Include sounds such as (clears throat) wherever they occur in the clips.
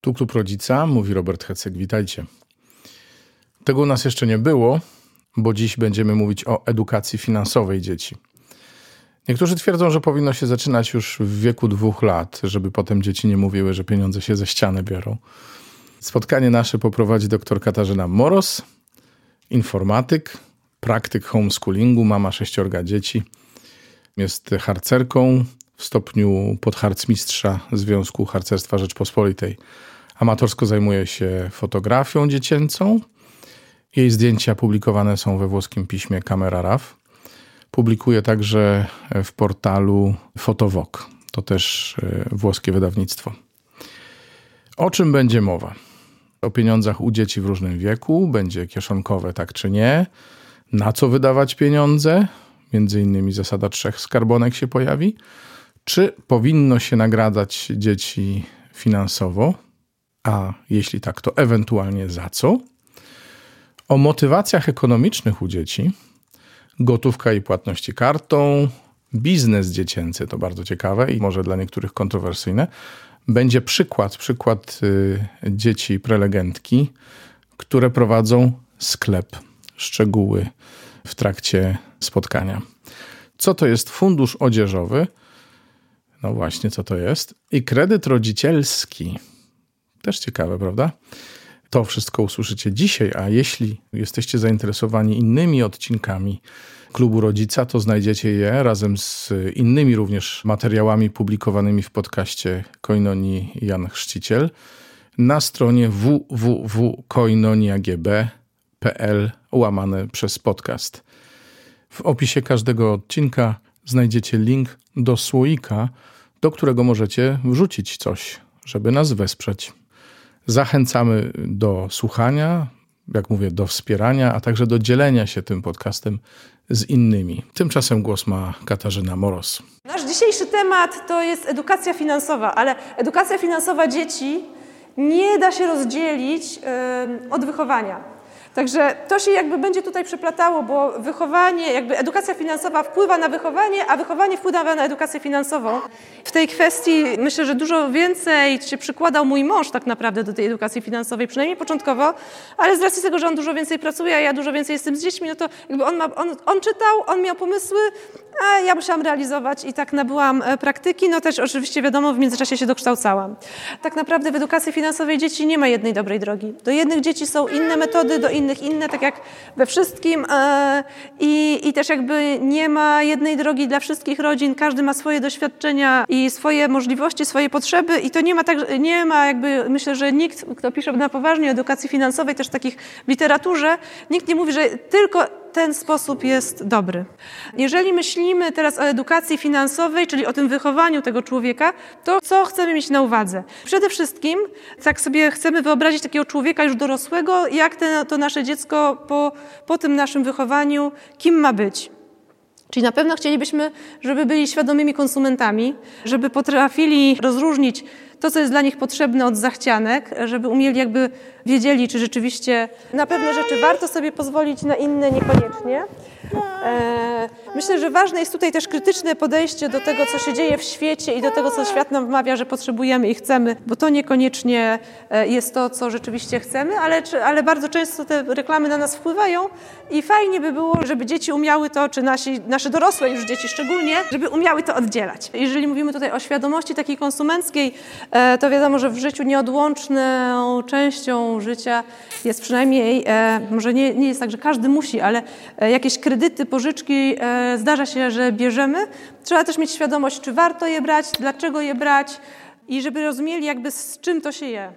Tu klub rodzica, mówi Robert Hecek, witajcie. Tego u nas jeszcze nie było, bo dziś będziemy mówić o edukacji finansowej dzieci. Niektórzy twierdzą, że powinno się zaczynać już w wieku dwóch lat, żeby potem dzieci nie mówiły, że pieniądze się ze ściany biorą. Spotkanie nasze poprowadzi dr Katarzyna Moros, informatyk, praktyk homeschoolingu, mama sześciorga dzieci. Jest harcerką w stopniu podharcmistrza Związku Harcerstwa Rzeczpospolitej. Amatorsko zajmuje się fotografią dziecięcą. Jej zdjęcia publikowane są we włoskim piśmie Camera RAF. Publikuje także w portalu Fotowok. To też e, włoskie wydawnictwo. O czym będzie mowa? O pieniądzach u dzieci w różnym wieku, będzie kieszonkowe, tak czy nie, na co wydawać pieniądze, między innymi zasada trzech skarbonek się pojawi, czy powinno się nagradzać dzieci finansowo, a jeśli tak, to ewentualnie za co? O motywacjach ekonomicznych u dzieci, gotówka i płatności kartą, biznes dziecięcy, to bardzo ciekawe i może dla niektórych kontrowersyjne. Będzie przykład, przykład y, dzieci prelegentki, które prowadzą sklep. Szczegóły w trakcie spotkania. Co to jest fundusz odzieżowy? No właśnie, co to jest? I kredyt rodzicielski. Też ciekawe, prawda? To wszystko usłyszycie dzisiaj, a jeśli jesteście zainteresowani innymi odcinkami Klubu Rodzica, to znajdziecie je razem z innymi również materiałami publikowanymi w podcaście Koinonii Jan Chrzciciel na stronie www.koinoniagb.pl łamane przez podcast. W opisie każdego odcinka znajdziecie link do słoika, do którego możecie wrzucić coś, żeby nas wesprzeć. Zachęcamy do słuchania, jak mówię, do wspierania, a także do dzielenia się tym podcastem z innymi. Tymczasem głos ma Katarzyna Moros. Nasz dzisiejszy temat to jest edukacja finansowa, ale edukacja finansowa dzieci nie da się rozdzielić od wychowania. Także to się jakby będzie tutaj przeplatało, bo wychowanie, jakby edukacja finansowa wpływa na wychowanie, a wychowanie wpływa na edukację finansową. W tej kwestii myślę, że dużo więcej się przykładał mój mąż tak naprawdę do tej edukacji finansowej, przynajmniej początkowo, ale z racji tego, że on dużo więcej pracuje, a ja dużo więcej jestem z dziećmi, no to jakby on, ma, on, on czytał, on miał pomysły, a ja musiałam realizować i tak nabyłam e, praktyki, no też oczywiście wiadomo, w międzyczasie się dokształcałam. Tak naprawdę w edukacji finansowej dzieci nie ma jednej dobrej drogi. Do jednych dzieci są inne metody, do innych inne, tak jak we wszystkim e, i, i też jakby nie ma jednej drogi dla wszystkich rodzin, każdy ma swoje doświadczenia i swoje możliwości, swoje potrzeby i to nie ma tak, nie ma jakby, myślę, że nikt, kto pisze na poważnie o edukacji finansowej, też takich w literaturze, nikt nie mówi, że tylko ten sposób jest dobry. Jeżeli myślimy teraz o edukacji finansowej, czyli o tym wychowaniu tego człowieka, to co chcemy mieć na uwadze? Przede wszystkim, tak sobie chcemy wyobrazić takiego człowieka już dorosłego, jak te, to nasze dziecko po, po tym naszym wychowaniu, kim ma być. Czyli na pewno chcielibyśmy, żeby byli świadomymi konsumentami, żeby potrafili rozróżnić to, co jest dla nich potrzebne od zachcianek, żeby umieli jakby wiedzieli, czy rzeczywiście na pewne rzeczy warto sobie pozwolić, na inne niekoniecznie. E, myślę, że ważne jest tutaj też krytyczne podejście do tego, co się dzieje w świecie i do tego, co świat nam wmawia, że potrzebujemy i chcemy, bo to niekoniecznie e, jest to, co rzeczywiście chcemy, ale, ale bardzo często te reklamy na nas wpływają i fajnie by było, żeby dzieci umiały to, czy nasi, nasze dorosłe już dzieci szczególnie, żeby umiały to oddzielać. Jeżeli mówimy tutaj o świadomości takiej konsumenckiej, e, to wiadomo, że w życiu nieodłączną częścią życia jest przynajmniej, może nie, nie jest tak, że każdy musi, ale jakieś kredyty, pożyczki e, zdarza się, że bierzemy. Trzeba też mieć świadomość, czy warto je brać, dlaczego je brać i żeby rozumieli jakby z czym to się je.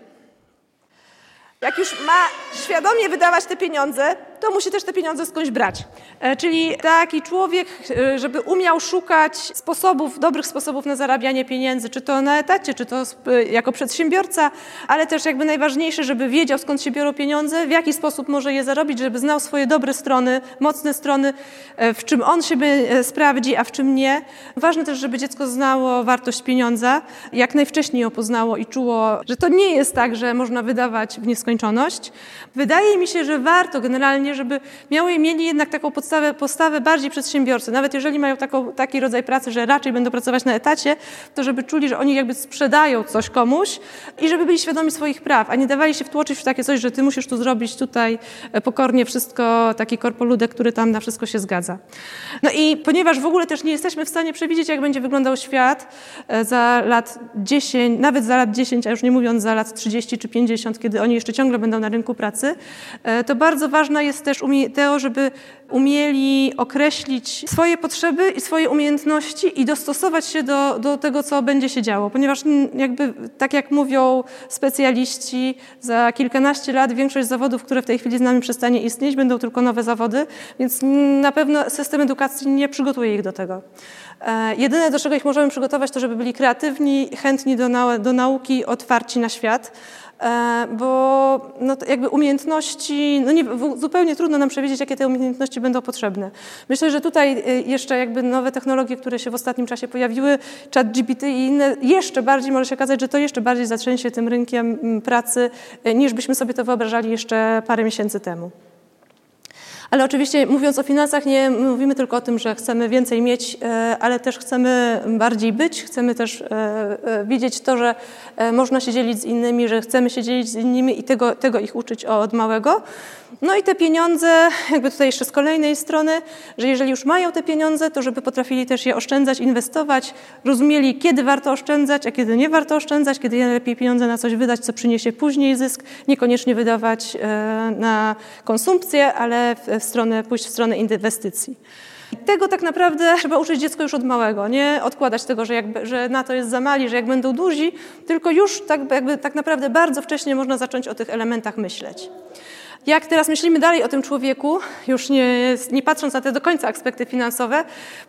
Jak już ma świadomie wydawać te pieniądze, to musi też te pieniądze skądś brać. E, czyli taki człowiek, e, żeby umiał szukać sposobów, dobrych sposobów na zarabianie pieniędzy, czy to na etacie, czy to e, jako przedsiębiorca, ale też jakby najważniejsze, żeby wiedział skąd się biorą pieniądze, w jaki sposób może je zarobić, żeby znał swoje dobre strony, mocne strony, w czym on się sprawdzi, a w czym nie. Ważne też, żeby dziecko znało wartość pieniądza, jak najwcześniej ją poznało i czuło, że to nie jest tak, że można wydawać w nieskończoność. Wydaje mi się, że warto generalnie żeby miały, mieli jednak taką podstawę, postawę bardziej przedsiębiorcy. Nawet jeżeli mają taką, taki rodzaj pracy, że raczej będą pracować na etacie, to żeby czuli, że oni jakby sprzedają coś komuś i żeby byli świadomi swoich praw, a nie dawali się wtłoczyć w takie coś, że ty musisz tu zrobić tutaj e, pokornie wszystko, taki korpoludek, który tam na wszystko się zgadza. No i ponieważ w ogóle też nie jesteśmy w stanie przewidzieć, jak będzie wyglądał świat e, za lat 10, nawet za lat 10, a już nie mówiąc za lat 30 czy 50, kiedy oni jeszcze ciągle będą na rynku pracy, e, to bardzo ważne jest też to, żeby umieli określić swoje potrzeby i swoje umiejętności i dostosować się do, do tego, co będzie się działo. Ponieważ jakby, tak jak mówią specjaliści, za kilkanaście lat większość zawodów, które w tej chwili z nami przestanie istnieć, będą tylko nowe zawody, więc na pewno system edukacji nie przygotuje ich do tego. E, jedyne, do czego ich możemy przygotować, to żeby byli kreatywni, chętni do, nau do nauki, otwarci na świat, bo no, jakby umiejętności, no nie, zupełnie trudno nam przewidzieć, jakie te umiejętności będą potrzebne. Myślę, że tutaj e, jeszcze jakby nowe technologie, które się w ostatnim czasie pojawiły, chat GPT i inne, jeszcze bardziej może się okazać, że to jeszcze bardziej zatrzęsie tym rynkiem pracy, niż byśmy sobie to wyobrażali jeszcze parę miesięcy temu. Ale oczywiście mówiąc o finansach nie mówimy tylko o tym, że chcemy więcej mieć, e, ale też chcemy bardziej być, chcemy też e, e, widzieć to, że można się dzielić z innymi, że chcemy się dzielić z innymi i tego, tego ich uczyć od małego. No i te pieniądze, jakby tutaj jeszcze z kolejnej strony, że jeżeli już mają te pieniądze, to żeby potrafili też je oszczędzać, inwestować, rozumieli, kiedy warto oszczędzać, a kiedy nie warto oszczędzać, kiedy lepiej pieniądze na coś wydać, co przyniesie później zysk, niekoniecznie wydawać na konsumpcję, ale w stronę, pójść w stronę inwestycji. Tego tak naprawdę trzeba uczyć dziecko już od małego, nie odkładać tego, że, że na to jest za mali, że jak będą duzi, tylko już tak, jakby, tak naprawdę bardzo wcześnie można zacząć o tych elementach myśleć. Jak teraz myślimy dalej o tym człowieku, już nie, nie patrząc na te do końca aspekty finansowe,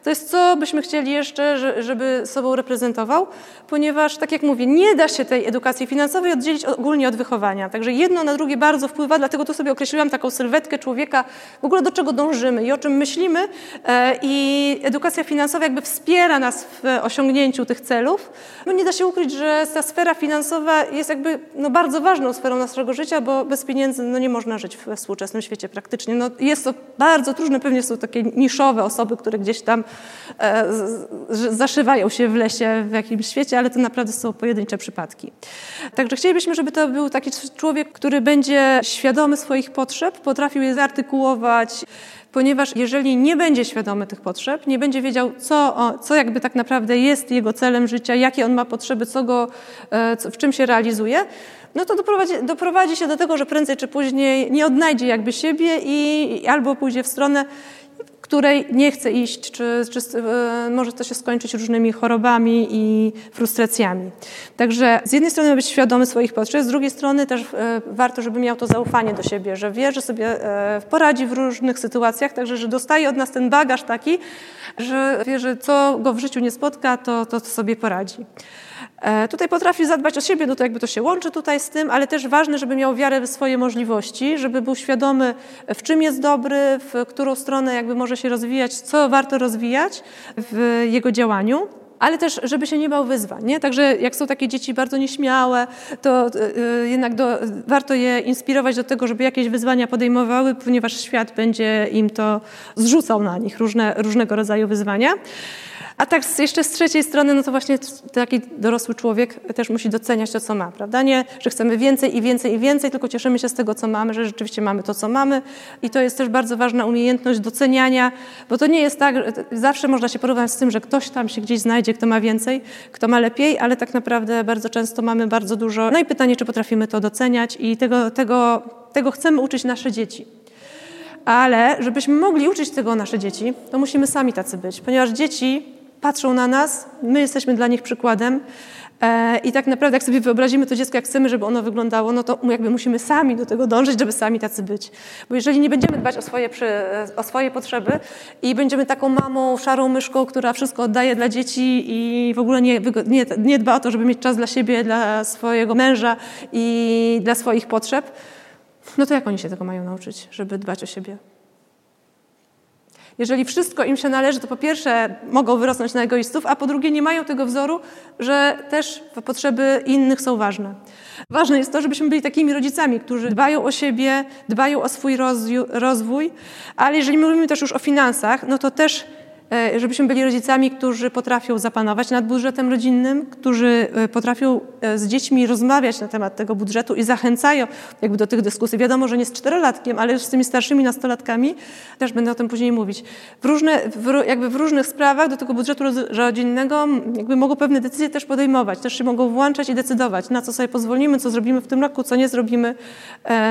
to jest co byśmy chcieli jeszcze, żeby sobą reprezentował, ponieważ, tak jak mówię, nie da się tej edukacji finansowej oddzielić ogólnie od wychowania. Także jedno na drugie bardzo wpływa, dlatego tu sobie określiłam taką sylwetkę człowieka, w ogóle do czego dążymy i o czym myślimy e, i edukacja finansowa jakby wspiera nas w osiągnięciu tych celów. No nie da się ukryć, że ta sfera finansowa jest jakby no, bardzo ważną sferą naszego życia, bo bez pieniędzy no, nie można żyć we współczesnym świecie praktycznie. No, jest to bardzo trudne, pewnie są takie niszowe osoby, które gdzieś tam e, zaszywają się w lesie w jakimś świecie, ale to naprawdę są pojedyncze przypadki. Także chcielibyśmy, żeby to był taki człowiek, który będzie świadomy swoich potrzeb, potrafił je zaartykułować, ponieważ jeżeli nie będzie świadomy tych potrzeb, nie będzie wiedział, co, co jakby tak naprawdę jest jego celem życia, jakie on ma potrzeby, co go, e, w czym się realizuje, no to doprowadzi, doprowadzi się do tego, że prędzej czy później nie odnajdzie jakby siebie i albo pójdzie w stronę, której nie chce iść, czy, czy e, może to się skończyć różnymi chorobami i frustracjami. Także z jednej strony być świadomy swoich potrzeb, z drugiej strony też e, warto, żeby miał to zaufanie do siebie, że wie, że sobie e, poradzi w różnych sytuacjach, także że dostaje od nas ten bagaż taki, że wie, że co go w życiu nie spotka, to, to sobie poradzi. E, tutaj potrafi zadbać o siebie, no to jakby to się łączy tutaj z tym, ale też ważne, żeby miał wiarę w swoje możliwości, żeby był świadomy, w czym jest dobry, w którą stronę jakby może się rozwijać, co warto rozwijać w jego działaniu ale też, żeby się nie bał wyzwań. Nie? Także jak są takie dzieci bardzo nieśmiałe, to yy, jednak do, warto je inspirować do tego, żeby jakieś wyzwania podejmowały, ponieważ świat będzie im to zrzucał na nich, różne, różnego rodzaju wyzwania. A tak jeszcze z trzeciej strony, no to właśnie taki dorosły człowiek też musi doceniać to, co ma, prawda? Nie, że chcemy więcej i więcej i więcej, tylko cieszymy się z tego, co mamy, że rzeczywiście mamy to, co mamy. I to jest też bardzo ważna umiejętność doceniania, bo to nie jest tak, zawsze można się porównać z tym, że ktoś tam się gdzieś znajdzie, kto ma więcej, kto ma lepiej, ale tak naprawdę bardzo często mamy bardzo dużo. No i pytanie, czy potrafimy to doceniać i tego, tego, tego chcemy uczyć nasze dzieci. Ale żebyśmy mogli uczyć tego nasze dzieci, to musimy sami tacy być, ponieważ dzieci patrzą na nas, my jesteśmy dla nich przykładem. E, I tak naprawdę, jak sobie wyobrazimy to dziecko, jak chcemy, żeby ono wyglądało, no to jakby musimy sami do tego dążyć, żeby sami tacy być. Bo jeżeli nie będziemy dbać o swoje, o swoje potrzeby i będziemy taką mamą, szarą myszką, która wszystko oddaje dla dzieci i w ogóle nie, nie, nie dba o to, żeby mieć czas dla siebie, dla swojego męża i dla swoich potrzeb, no to jak oni się tego mają nauczyć, żeby dbać o siebie? Jeżeli wszystko im się należy, to po pierwsze mogą wyrosnąć na egoistów, a po drugie nie mają tego wzoru, że też potrzeby innych są ważne. Ważne jest to, żebyśmy byli takimi rodzicami, którzy dbają o siebie, dbają o swój rozwój, ale jeżeli mówimy też już o finansach, no to też żebyśmy byli rodzicami, którzy potrafią zapanować nad budżetem rodzinnym, którzy e, potrafią e, z dziećmi rozmawiać na temat tego budżetu i zachęcają jakby do tych dyskusji. Wiadomo, że nie z czterolatkiem, ale już z tymi starszymi nastolatkami, też będę o tym później mówić. W, różne, w, jakby w różnych sprawach do tego budżetu rodzinnego jakby mogą pewne decyzje też podejmować, też się mogą włączać i decydować, na co sobie pozwolimy, co zrobimy w tym roku, co nie zrobimy,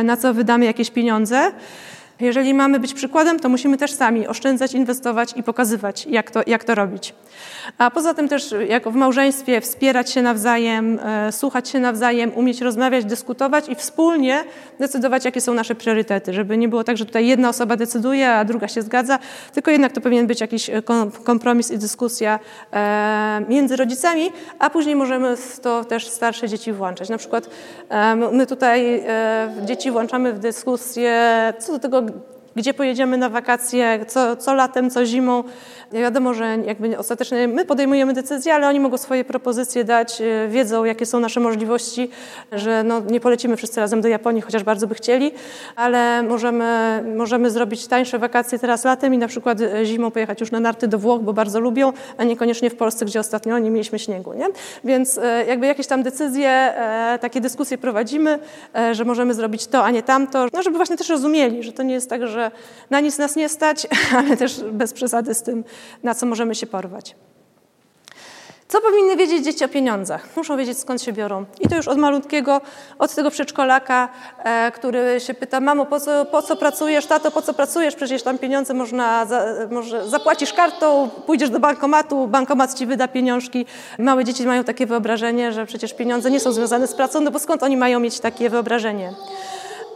na co wydamy jakieś pieniądze. Jeżeli mamy być przykładem, to musimy też sami oszczędzać, inwestować i pokazywać, jak to, jak to robić. A poza tym też jako w małżeństwie wspierać się nawzajem, e, słuchać się nawzajem, umieć rozmawiać, dyskutować i wspólnie decydować, jakie są nasze priorytety, żeby nie było tak, że tutaj jedna osoba decyduje, a druga się zgadza, tylko jednak to powinien być jakiś e, kompromis i dyskusja e, między rodzicami, a później możemy to też starsze dzieci włączać. Na przykład my tutaj dzieci włączamy w dyskusję co do tego, gdzie pojedziemy na wakacje, co, co latem, co zimą. Wiadomo, że jakby ostatecznie my podejmujemy decyzje, ale oni mogą swoje propozycje dać, e, wiedzą, jakie są nasze możliwości, że no, nie polecimy wszyscy razem do Japonii, chociaż bardzo by chcieli, ale możemy, możemy zrobić tańsze wakacje teraz latem i na przykład e, zimą pojechać już na narty do Włoch, bo bardzo lubią, a niekoniecznie w Polsce, gdzie ostatnio nie mieliśmy śniegu. Nie? Więc e, jakby jakieś tam decyzje, takie dyskusje prowadzimy, że możemy zrobić to, a nie tamto, no żeby właśnie też rozumieli, że to nie jest tak, że na nic nas nie stać, (laughs) ale też bez przesady z tym, na co możemy się porwać. Co powinny wiedzieć dzieci o pieniądzach? Muszą wiedzieć skąd się biorą. I to już od malutkiego, od tego przedszkolaka, e, który się pyta, mamo, po co, po co pracujesz, tato, po co pracujesz? Przecież tam pieniądze można, za, może zapłacisz kartą, pójdziesz do bankomatu, bankomat ci wyda pieniążki. Małe dzieci mają takie wyobrażenie, że przecież pieniądze nie są związane z pracą, no bo skąd oni mają mieć takie wyobrażenie?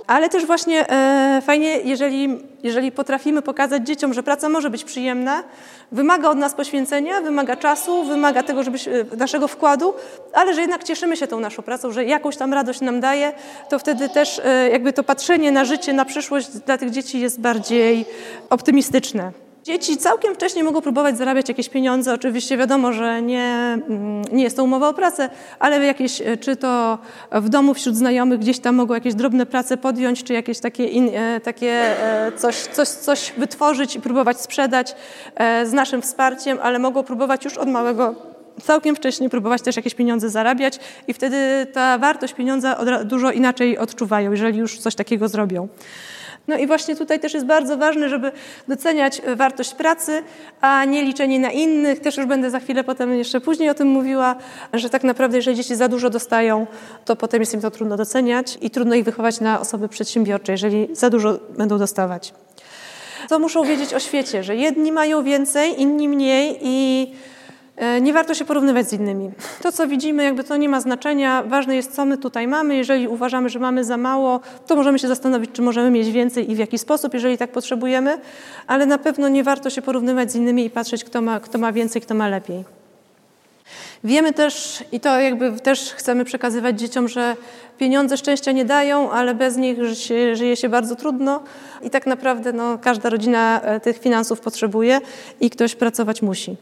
Ale też właśnie e, fajnie, jeżeli, jeżeli potrafimy pokazać dzieciom, że praca może być przyjemna, wymaga od nas poświęcenia, wymaga czasu, wymaga tego, żebyś, e, naszego wkładu, ale że jednak cieszymy się tą naszą pracą, że jakąś tam radość nam daje, to wtedy też e, jakby to patrzenie na życie, na przyszłość dla tych dzieci jest bardziej optymistyczne. Dzieci całkiem wcześnie mogą próbować zarabiać jakieś pieniądze. Oczywiście wiadomo, że nie, mm, nie jest to umowa o pracę, ale jakieś, e, czy to w domu wśród znajomych gdzieś tam mogą jakieś drobne prace podjąć, czy jakieś takie, in, e, takie e, coś, coś, coś wytworzyć i próbować sprzedać z naszym wsparciem, ale mogą próbować już od małego całkiem wcześnie próbować też jakieś pieniądze zarabiać i wtedy ta wartość pieniądza dużo inaczej odczuwają, jeżeli już coś takiego zrobią. No i właśnie tutaj też jest bardzo ważne, żeby doceniać e, wartość pracy, a nie liczenie na innych. Też już będę za chwilę potem jeszcze później o tym mówiła, że tak naprawdę jeżeli dzieci za dużo dostają, to potem jest im to trudno doceniać i trudno ich wychować na osoby przedsiębiorcze, jeżeli za dużo będą dostawać. Co muszą wiedzieć o świecie, że jedni mają więcej, inni mniej i nie warto się porównywać z innymi. To, co widzimy, jakby to nie ma znaczenia. Ważne jest, co my tutaj mamy. Jeżeli uważamy, że mamy za mało, to możemy się zastanowić, czy możemy mieć więcej i w jaki sposób, jeżeli tak potrzebujemy, ale na pewno nie warto się porównywać z innymi i patrzeć, kto ma, kto ma więcej, kto ma lepiej. Wiemy też, i to jakby też chcemy przekazywać dzieciom, że pieniądze szczęścia nie dają, ale bez nich żyje się bardzo trudno i tak naprawdę no, każda rodzina e, tych finansów potrzebuje i ktoś pracować musi.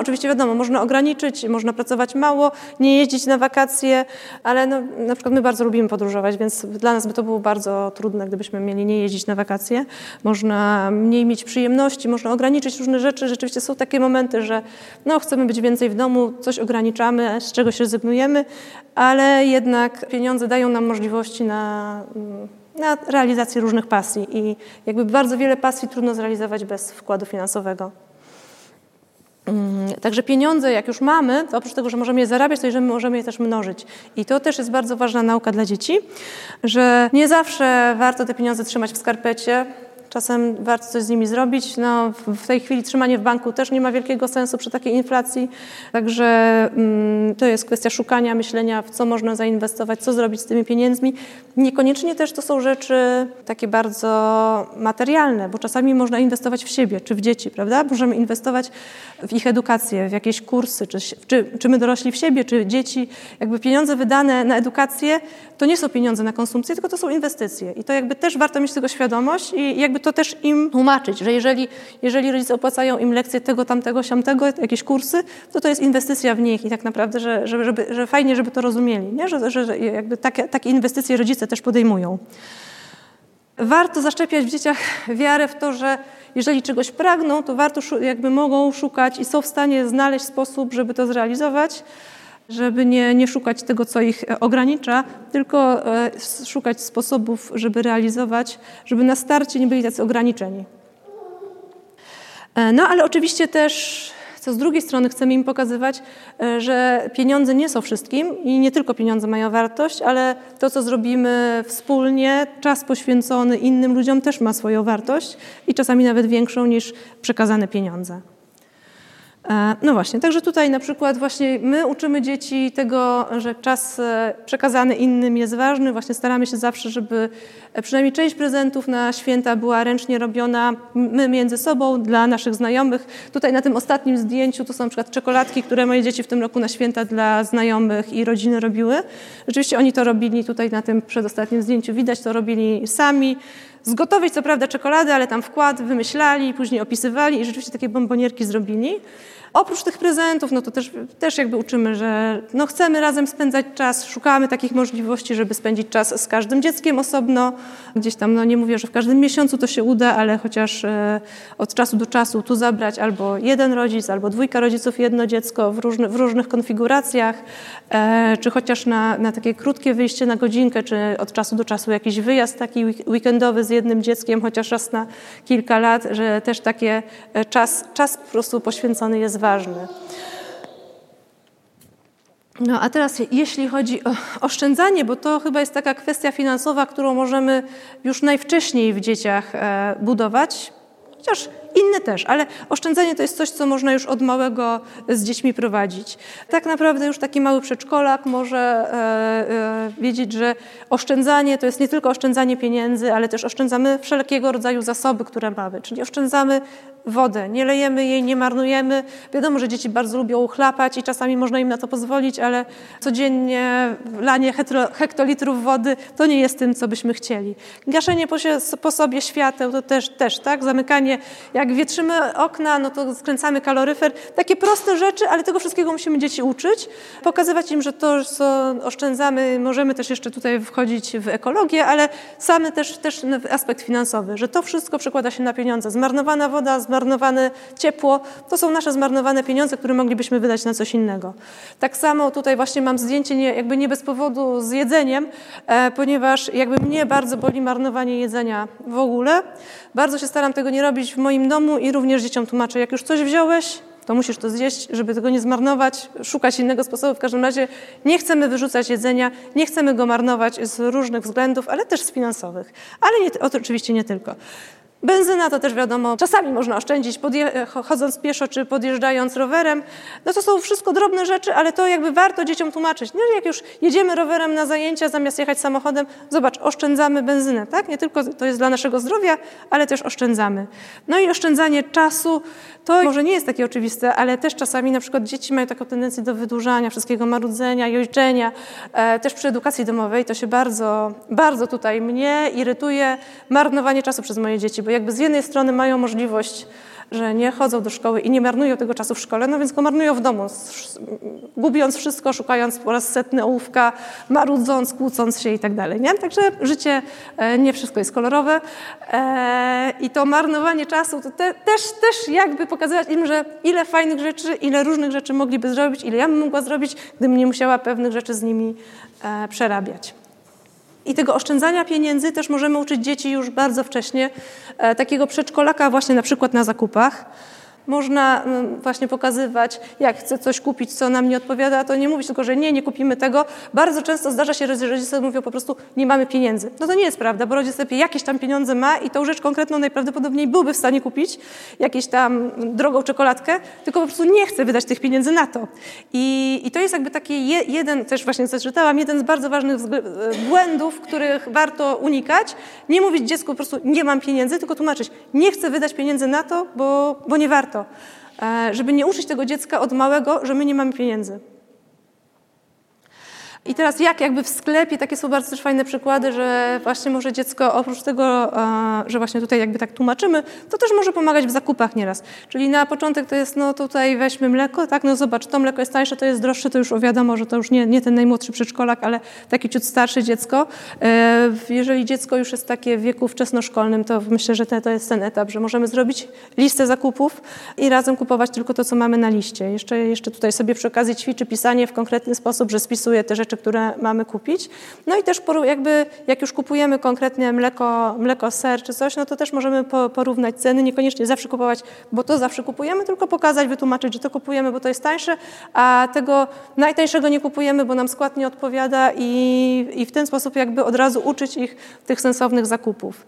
Oczywiście wiadomo, można ograniczyć, można pracować mało, nie jeździć na wakacje, ale no, na przykład my bardzo lubimy podróżować, więc dla nas by to było bardzo trudne, gdybyśmy mieli nie jeździć na wakacje. Można mniej mieć przyjemności, można ograniczyć różne rzeczy. Rzeczywiście są takie momenty, że no, chcemy być więcej w domu, coś ograniczamy, z czegoś rezygnujemy, ale jednak pieniądze dają nam możliwości na na realizację różnych pasji i jakby bardzo wiele pasji trudno zrealizować bez wkładu finansowego. Mm, także pieniądze, jak już mamy, to oprócz tego, że możemy je zarabiać, to że możemy je też mnożyć. I to też jest bardzo ważna nauka dla dzieci, że nie zawsze warto te pieniądze trzymać w skarpecie, Czasem warto coś z nimi zrobić. No, w tej chwili trzymanie w banku też nie ma wielkiego sensu przy takiej inflacji. Także mm, to jest kwestia szukania, myślenia, w co można zainwestować, co zrobić z tymi pieniędzmi. Niekoniecznie też to są rzeczy takie bardzo materialne, bo czasami można inwestować w siebie czy w dzieci, prawda? Możemy inwestować w ich edukację, w jakieś kursy, czy, czy, czy my dorośli w siebie, czy dzieci. Jakby pieniądze wydane na edukację to nie są pieniądze na konsumpcję, tylko to są inwestycje. I to jakby też warto mieć tego świadomość i jakby to też im tłumaczyć, że jeżeli, jeżeli rodzice opłacają im lekcje tego, tamtego, siamtego, jakieś kursy, to to jest inwestycja w nich i tak naprawdę, że, że, żeby, że fajnie, żeby to rozumieli, nie? Że, że, że jakby takie, takie inwestycje rodzice też podejmują. Warto zaszczepiać w dzieciach wiarę w to, że jeżeli czegoś pragną, to warto jakby mogą szukać i są w stanie znaleźć sposób, żeby to zrealizować żeby nie, nie szukać tego, co ich e, ogranicza, tylko e, szukać sposobów, żeby realizować, żeby na starcie nie byli tacy ograniczeni. E, no ale oczywiście też, co z drugiej strony chcemy im pokazywać, że pieniądze nie są wszystkim i nie tylko pieniądze mają wartość, ale to, co zrobimy wspólnie, czas poświęcony innym ludziom też ma swoją wartość i czasami nawet większą niż przekazane pieniądze. E, no właśnie, także tutaj na przykład właśnie my uczymy dzieci tego, że czas e, przekazany innym jest ważny. Właśnie staramy się zawsze, żeby e, przynajmniej część prezentów na święta była ręcznie robiona my między sobą dla naszych znajomych. Tutaj na tym ostatnim zdjęciu to są na przykład czekoladki, które moje dzieci w tym roku na święta dla znajomych i rodziny robiły. Rzeczywiście oni to robili tutaj na tym przedostatnim zdjęciu, widać to robili sami zgotować co prawda czekolady, ale tam wkład wymyślali, później opisywali i rzeczywiście takie bombonierki zrobili. Oprócz tych prezentów, no to też, też jakby uczymy, że no chcemy razem spędzać czas, szukamy takich możliwości, żeby spędzić czas z każdym dzieckiem osobno. Gdzieś tam, no nie mówię, że w każdym miesiącu to się uda, ale chociaż e, od czasu do czasu tu zabrać albo jeden rodzic, albo dwójka rodziców, jedno dziecko w, różny, w różnych konfiguracjach, e, czy chociaż na, na takie krótkie wyjście na godzinkę, czy od czasu do czasu jakiś wyjazd taki weekendowy z jednym dzieckiem, chociaż raz na kilka lat, że też takie e, czas, czas po prostu poświęcony jest ważny. No a teraz jeśli chodzi o oszczędzanie, bo to chyba jest taka kwestia finansowa, którą możemy już najwcześniej w dzieciach e, budować, chociaż inne też, ale oszczędzanie to jest coś, co można już od małego z dziećmi prowadzić. Tak naprawdę już taki mały przedszkolak może e, e, wiedzieć, że oszczędzanie to jest nie tylko oszczędzanie pieniędzy, ale też oszczędzamy wszelkiego rodzaju zasoby, które mamy, czyli oszczędzamy wodę, nie lejemy jej, nie marnujemy. Wiadomo, że dzieci bardzo lubią chlapać i czasami można im na to pozwolić, ale codziennie lanie hektolitrów wody to nie jest tym, co byśmy chcieli. Gaszenie po, po sobie świateł to też, też tak? Zamykanie, jak wietrzymy okna, no to skręcamy kaloryfer. Takie proste rzeczy, ale tego wszystkiego musimy dzieci uczyć, pokazywać im, że to, co oszczędzamy, możemy też jeszcze tutaj wchodzić w ekologię, ale samy też, też aspekt finansowy, że to wszystko przekłada się na pieniądze. Zmarnowana woda, zmarnowane ciepło, to są nasze zmarnowane pieniądze, które moglibyśmy wydać na coś innego. Tak samo tutaj właśnie mam zdjęcie nie, jakby nie bez powodu z jedzeniem, e, ponieważ jakby mnie bardzo boli marnowanie jedzenia w ogóle. Bardzo się staram tego nie robić w moim domu i również dzieciom tłumaczę, jak już coś wziąłeś, to musisz to zjeść, żeby tego nie zmarnować, szukać innego sposobu. W każdym razie nie chcemy wyrzucać jedzenia, nie chcemy go marnować z różnych względów, ale też z finansowych. Ale nie, oczywiście nie tylko. Benzyna to też wiadomo, czasami można oszczędzić chodząc pieszo czy podjeżdżając rowerem. No to są wszystko drobne rzeczy, ale to jakby warto dzieciom tłumaczyć. No, jak już jedziemy rowerem na zajęcia zamiast jechać samochodem, zobacz, oszczędzamy benzynę, tak? Nie tylko to jest dla naszego zdrowia, ale też oszczędzamy. No i oszczędzanie czasu to może nie jest takie oczywiste, ale też czasami na przykład dzieci mają taką tendencję do wydłużania wszystkiego, marudzenia, jeżdżenia. E, też przy edukacji domowej to się bardzo, bardzo tutaj mnie irytuje marnowanie czasu przez moje dzieci, bo jakby z jednej strony mają możliwość że nie chodzą do szkoły i nie marnują tego czasu w szkole, no więc go marnują w domu, gubiąc wszystko, szukając po raz setny ołówka, marudząc, kłócąc się i tak dalej. Nie? Także życie e, nie wszystko jest kolorowe e, i to marnowanie czasu to te, też, też jakby pokazywać im, że ile fajnych rzeczy, ile różnych rzeczy mogliby zrobić, ile ja bym mogła zrobić, gdybym nie musiała pewnych rzeczy z nimi e, przerabiać. I tego oszczędzania pieniędzy też możemy uczyć dzieci już bardzo wcześnie, e, takiego przedszkolaka właśnie na przykład na zakupach. Można mm, właśnie pokazywać, jak chcę coś kupić, co nam nie odpowiada, to nie mówić tylko, że nie, nie kupimy tego. Bardzo często zdarza się, że rodzice mówią po prostu, nie mamy pieniędzy. No to nie jest prawda, bo rodzic sobie jakieś tam pieniądze ma i tą rzecz konkretną najprawdopodobniej byłby w stanie kupić, jakieś tam drogą czekoladkę, tylko po prostu nie chce wydać tych pieniędzy na to. I, i to jest jakby taki je, jeden, też właśnie zaczytałam, jeden z bardzo ważnych błędów, których warto unikać. Nie mówić dziecku po prostu, nie mam pieniędzy, tylko tłumaczyć, nie chcę wydać pieniędzy na to, bo, bo nie warto. E, żeby nie uczyć tego dziecka od małego, że my nie mamy pieniędzy. I teraz jak jakby w sklepie, takie są bardzo też fajne przykłady, że właśnie może dziecko oprócz tego, że właśnie tutaj jakby tak tłumaczymy, to też może pomagać w zakupach nieraz. Czyli na początek to jest, no tutaj weźmy mleko, tak, no zobacz, to mleko jest tańsze, to jest droższe, to już wiadomo, że to już nie, nie ten najmłodszy przedszkolak, ale taki ciut starsze dziecko. E, jeżeli dziecko już jest takie w wieku wczesnoszkolnym, to myślę, że to jest ten etap, że możemy zrobić listę zakupów i razem kupować tylko to, co mamy na liście. Jeszcze, jeszcze tutaj sobie przy okazji ćwiczy pisanie w konkretny sposób, że spisuje te rzeczy, które mamy kupić. No i też jakby jak już kupujemy konkretnie mleko, mleko ser czy coś, no to też możemy porównać ceny, niekoniecznie zawsze kupować, bo to zawsze kupujemy, tylko pokazać, wytłumaczyć, że to kupujemy, bo to jest tańsze, a tego najtańszego nie kupujemy, bo nam skład nie odpowiada i, i w ten sposób jakby od razu uczyć ich tych sensownych zakupów.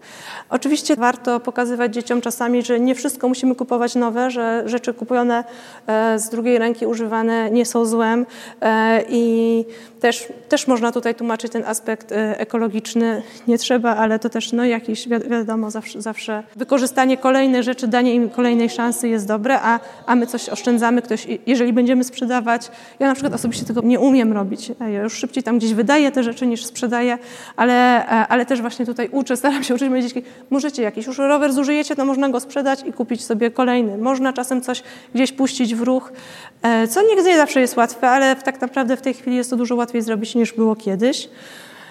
Oczywiście warto pokazywać dzieciom czasami, że nie wszystko musimy kupować nowe, że rzeczy kupione e, z drugiej ręki używane nie są złem e, i też, też można tutaj tłumaczyć ten aspekt e, ekologiczny. Nie trzeba, ale to też no, jakiś, wiadomo, zawsze, zawsze wykorzystanie kolejnych rzeczy, danie im kolejnej szansy jest dobre, a, a my coś oszczędzamy. Ktoś, jeżeli będziemy sprzedawać, ja na przykład osobiście tego nie umiem robić. Ja już szybciej tam gdzieś wydaję te rzeczy niż sprzedaję, ale, ale też właśnie tutaj uczę, staram się uczyć moje dzieci, możecie jakiś już rower zużyjecie, to można go sprzedać i kupić sobie kolejny. Można czasem coś gdzieś puścić w ruch, e, co nigdy nie zawsze jest łatwe, ale tak naprawdę w tej chwili jest to dużo łatwiej zrobić niż było kiedyś.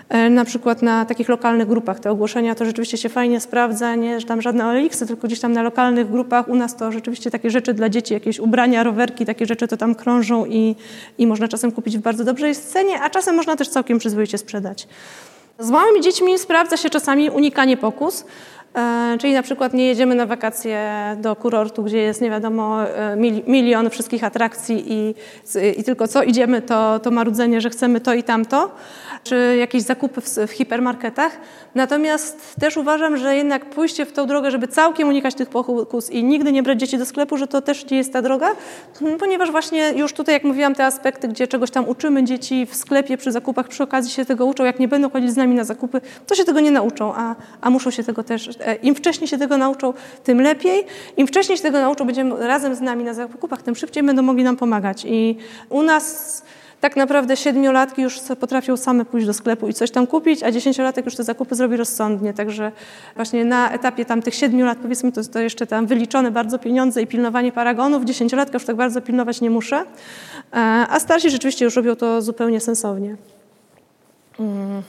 E, na przykład na takich lokalnych grupach te ogłoszenia to rzeczywiście się fajnie sprawdza, nie że tam żadne oliksy, tylko gdzieś tam na lokalnych grupach u nas to rzeczywiście takie rzeczy dla dzieci, jakieś ubrania, rowerki, takie rzeczy to tam krążą i, i można czasem kupić w bardzo dobrej cenie, a czasem można też całkiem przyzwoicie sprzedać. Z małymi dziećmi sprawdza się czasami unikanie pokus, czyli na przykład nie jedziemy na wakacje do kurortu, gdzie jest nie wiadomo e, milion wszystkich atrakcji i, i tylko co idziemy, to, to marudzenie, że chcemy to i tamto czy jakieś zakupy w, w, hipermarketach. Natomiast też uważam, że jednak pójście w tą drogę, żeby całkiem unikać tych pokus i nigdy nie brać dzieci do sklepu, że to też nie jest ta droga, ponieważ właśnie już tutaj, jak mówiłam, te aspekty, gdzie czegoś tam uczymy dzieci w sklepie, przy zakupach, przy okazji się tego uczą, jak nie będą chodzić z nami na zakupy, to się tego nie nauczą, a, a muszą się tego też, e, im wcześniej się tego nauczą, tym lepiej. Im wcześniej się tego nauczą, będziemy razem z nami na zakupach, tym szybciej będą mogli nam pomagać. I u nas tak naprawdę siedmiolatki już potrafią same pójść do sklepu i coś tam kupić, a dziesięciolatek już te zakupy zrobi rozsądnie. Także właśnie na etapie tam tych siedmiu lat, powiedzmy, to, to jeszcze tam wyliczone bardzo pieniądze i pilnowanie paragonów. Dziesięciolatka już tak bardzo pilnować nie muszę. E, a starsi rzeczywiście już robią to zupełnie sensownie. Mm.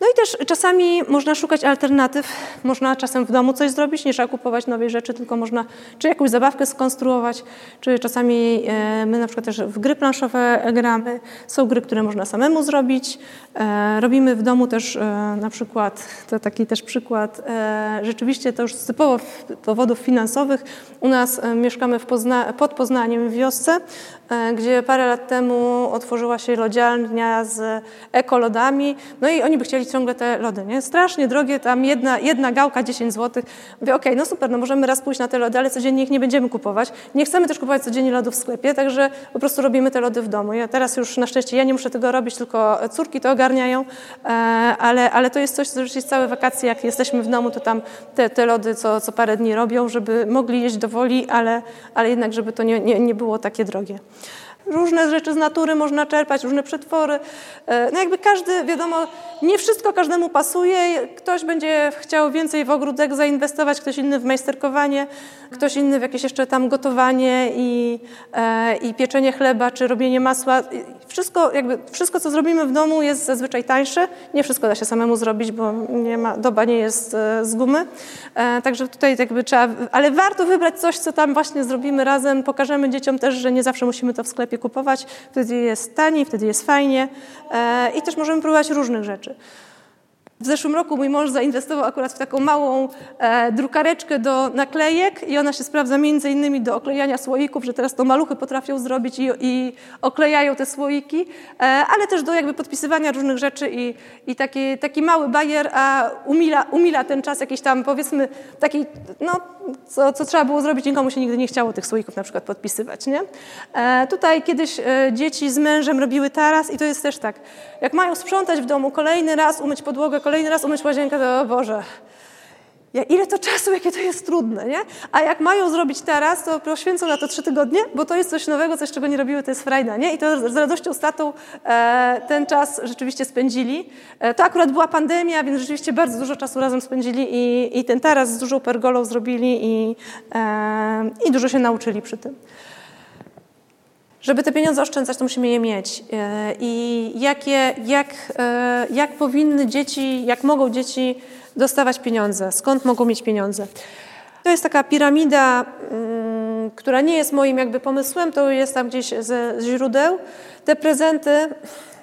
No i też czasami można szukać alternatyw. Można czasem w domu coś zrobić, nie trzeba kupować nowej rzeczy, tylko można czy jakąś zabawkę skonstruować, czy czasami e, my na przykład też w gry planszowe gramy. Są gry, które można samemu zrobić. E, robimy w domu też e, na przykład, to taki też przykład, rzeczywiście to już z typowo powodów finansowych. U nas mieszkamy Pozna pod Poznaniem w wiosce, gdzie parę lat temu otworzyła się lodziarnia z ekolodami. No i oni by chcieli ciągle te lody, nie? Strasznie drogie, tam jedna, jedna gałka 10 zł. Mówię, okej, okay, no super, no możemy raz pójść na te lody, ale codziennie ich nie będziemy kupować. Nie chcemy też kupować codziennie lodów w sklepie, także po prostu robimy te lody w domu. Ja teraz już na szczęście ja nie muszę tego robić, tylko córki to ogarniają, e, ale, ale to jest coś, co rzeczywiście całe wakacje, jak jesteśmy w domu, to tam te, te lody co, co parę dni robią, żeby mogli jeść do woli, ale, ale jednak, żeby to nie, nie, nie było takie drogie. Różne rzeczy z natury można czerpać, różne przetwory. E, no jakby każdy, wiadomo, nie wszystko każdemu pasuje. Ktoś będzie chciał więcej w ogródek zainwestować, ktoś inny w majsterkowanie, ktoś inny w jakieś jeszcze tam gotowanie i, e, i pieczenie chleba, czy robienie masła. Wszystko, jakby, wszystko, co zrobimy w domu jest zazwyczaj tańsze. Nie wszystko da się samemu zrobić, bo nie ma, doba nie jest e, z gumy. Także tutaj jakby trzeba, ale warto wybrać coś, co tam właśnie zrobimy razem. Pokażemy dzieciom też, że nie zawsze musimy to w sklepie kupować, wtedy jest taniej, wtedy jest fajnie e, i też możemy próbować różnych rzeczy. W zeszłym roku mój mąż zainwestował akurat w taką małą e, drukareczkę do naklejek i ona się sprawdza między innymi do oklejania słoików, że teraz to maluchy potrafią zrobić i, i oklejają te słoiki, e, ale też do jakby podpisywania różnych rzeczy i, i taki, taki mały bajer, a umila, umila ten czas jakiś tam powiedzmy taki, no co, co trzeba było zrobić, nikomu się nigdy nie chciało tych słoików na przykład podpisywać, nie? E, tutaj kiedyś e, dzieci z mężem robiły taras i to jest też tak, jak mają sprzątać w domu kolejny raz, umyć podłogę, kolejny raz umyć łazienkę, to o Boże, ile to czasu, jakie to jest trudne, nie? A jak mają zrobić teraz, to poświęcą na to trzy tygodnie, bo to jest coś nowego, coś, czego nie robiły, to jest frajda, nie? I to z radością z tatą e, ten czas rzeczywiście spędzili. E, to akurat była pandemia, więc rzeczywiście bardzo dużo czasu razem spędzili i, i ten taras z dużą pergolą zrobili i, e, i dużo się nauczyli przy tym. Żeby te pieniądze oszczędzać, to musimy je mieć. E, I jakie, jak, e, jak powinny dzieci, jak mogą dzieci dostawać pieniądze, skąd mogą mieć pieniądze. To jest taka piramida, mm, która nie jest moim jakby pomysłem, to jest tam gdzieś ze źródeł. Te prezenty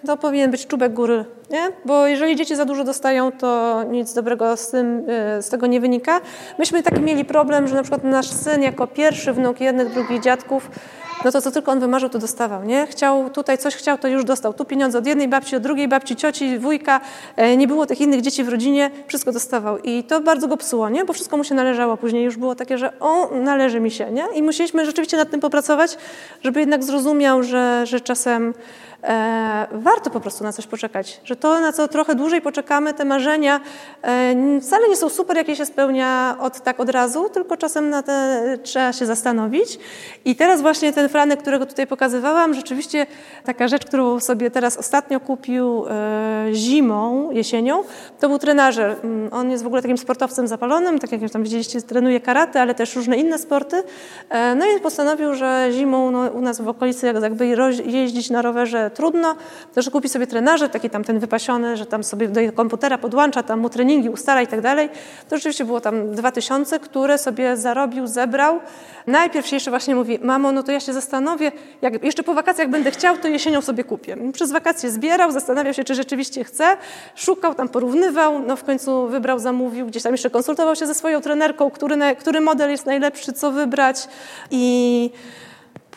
to powinien być czubek góry, nie? bo jeżeli dzieci za dużo dostają, to nic dobrego z, tym, e, z tego nie wynika. Myśmy taki mieli problem, że na przykład nasz syn jako pierwszy wnuk jednych, drugich dziadków no to co tylko on wymarzył, to dostawał, nie? Chciał tutaj coś chciał, to już dostał. Tu pieniądze od jednej babci, od drugiej babci, cioci, wujka. E, nie było tych innych dzieci w rodzinie, wszystko dostawał. I to bardzo go psuło, nie? Bo wszystko mu się należało. Później już było takie, że o, należy mi się, nie? I musieliśmy rzeczywiście nad tym popracować, żeby jednak zrozumiał, że, że czasem warto po prostu na coś poczekać. Że to, na co trochę dłużej poczekamy, te marzenia e, wcale nie są super, jakie się spełnia od tak od razu, tylko czasem na te trzeba się zastanowić. I teraz właśnie ten franek, którego tutaj pokazywałam, rzeczywiście taka rzecz, którą sobie teraz ostatnio kupił e, zimą, jesienią, to był trenażer. Mm, on jest w ogóle takim sportowcem zapalonym, tak jak już tam widzieliście, trenuje karate, ale też różne inne sporty. E, no i postanowił, że zimą no, u nas w okolicy jak, jakby jeździć na rowerze trudno, to że kupi sobie trenażer, taki tam ten wypasiony, że tam sobie do komputera podłącza, tam mu treningi ustala i tak dalej. To rzeczywiście było tam dwa tysiące, które sobie zarobił, zebrał. Najpierw jeszcze właśnie mówi, mamo, no to ja się zastanowię, jak jeszcze po wakacjach będę chciał, to jesienią sobie kupię. Przez wakacje zbierał, zastanawiał się, czy rzeczywiście chce, szukał, tam porównywał, no w końcu wybrał, zamówił, gdzieś tam jeszcze konsultował się ze swoją trenerką, który, który model jest najlepszy, co wybrać i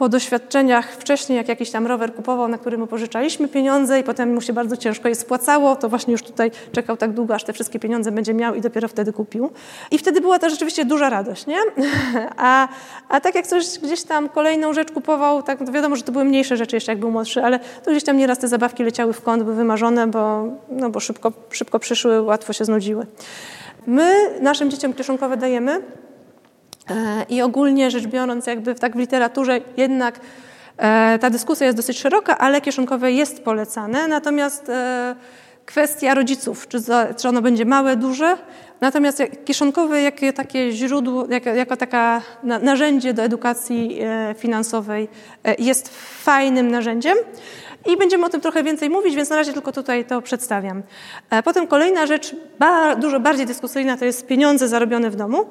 po doświadczeniach wcześniej, jak jakiś tam rower kupował, na który mu pożyczaliśmy pieniądze i potem mu się bardzo ciężko je spłacało, to właśnie już tutaj czekał tak długo, aż te wszystkie pieniądze będzie miał i dopiero wtedy kupił. I wtedy była to rzeczywiście duża radość, nie? (laughs) A, a tak jak coś gdzieś tam kolejną rzecz kupował, tak to wiadomo, że to były mniejsze rzeczy jeszcze, jak był młodszy, ale to gdzieś tam nieraz te zabawki leciały w kąt, były wymarzone, bo, no bo szybko, szybko przyszły, łatwo się znudziły. My naszym dzieciom kieszonkowe dajemy, I ogólnie rzecz biorąc, jakby tak w literaturze jednak e, ta dyskusja jest dosyć szeroka, ale kieszonkowe jest polecane. Natomiast e, kwestia rodziców, czy, czy ono będzie małe, duże. Natomiast kieszonkowe jako takie źródło, jako, jako taka narzędzie do edukacji finansowej jest fajnym narzędziem. I będziemy o tym trochę więcej mówić, więc na razie tylko tutaj to przedstawiam. Potem kolejna rzecz, dużo bardziej dyskusyjna, to jest pieniądze zarobione w domu,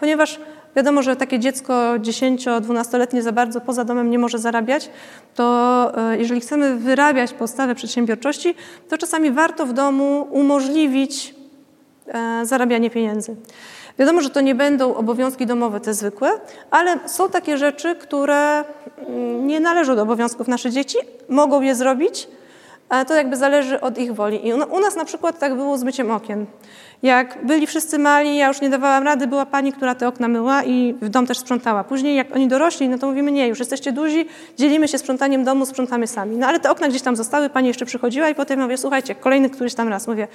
ponieważ Wiadomo, że takie dziecko 10-12-letnie za bardzo poza domem nie może zarabiać, to e, jeżeli chcemy wyrabiać podstawę przedsiębiorczości, to czasami warto w domu umożliwić e, zarabianie pieniędzy. Wiadomo, że to nie będą obowiązki domowe te zwykłe, ale są takie rzeczy, które mm, nie należą do obowiązków nasze dzieci, mogą je zrobić, ale to jakby zależy od ich woli. I u nas na przykład tak było z myciem okien. Jak byli wszyscy mali, ja już nie dawałam rady, była pani, która te okna myła i w dom też sprzątała. Później jak oni dorośli, no to mówimy nie, już jesteście duzi, dzielimy się sprzątaniem domu, sprzątamy sami. No ale te okna gdzieś tam zostały, pani jeszcze przychodziła i potem mówię, słuchajcie, kolejny któryś tam raz, mówię,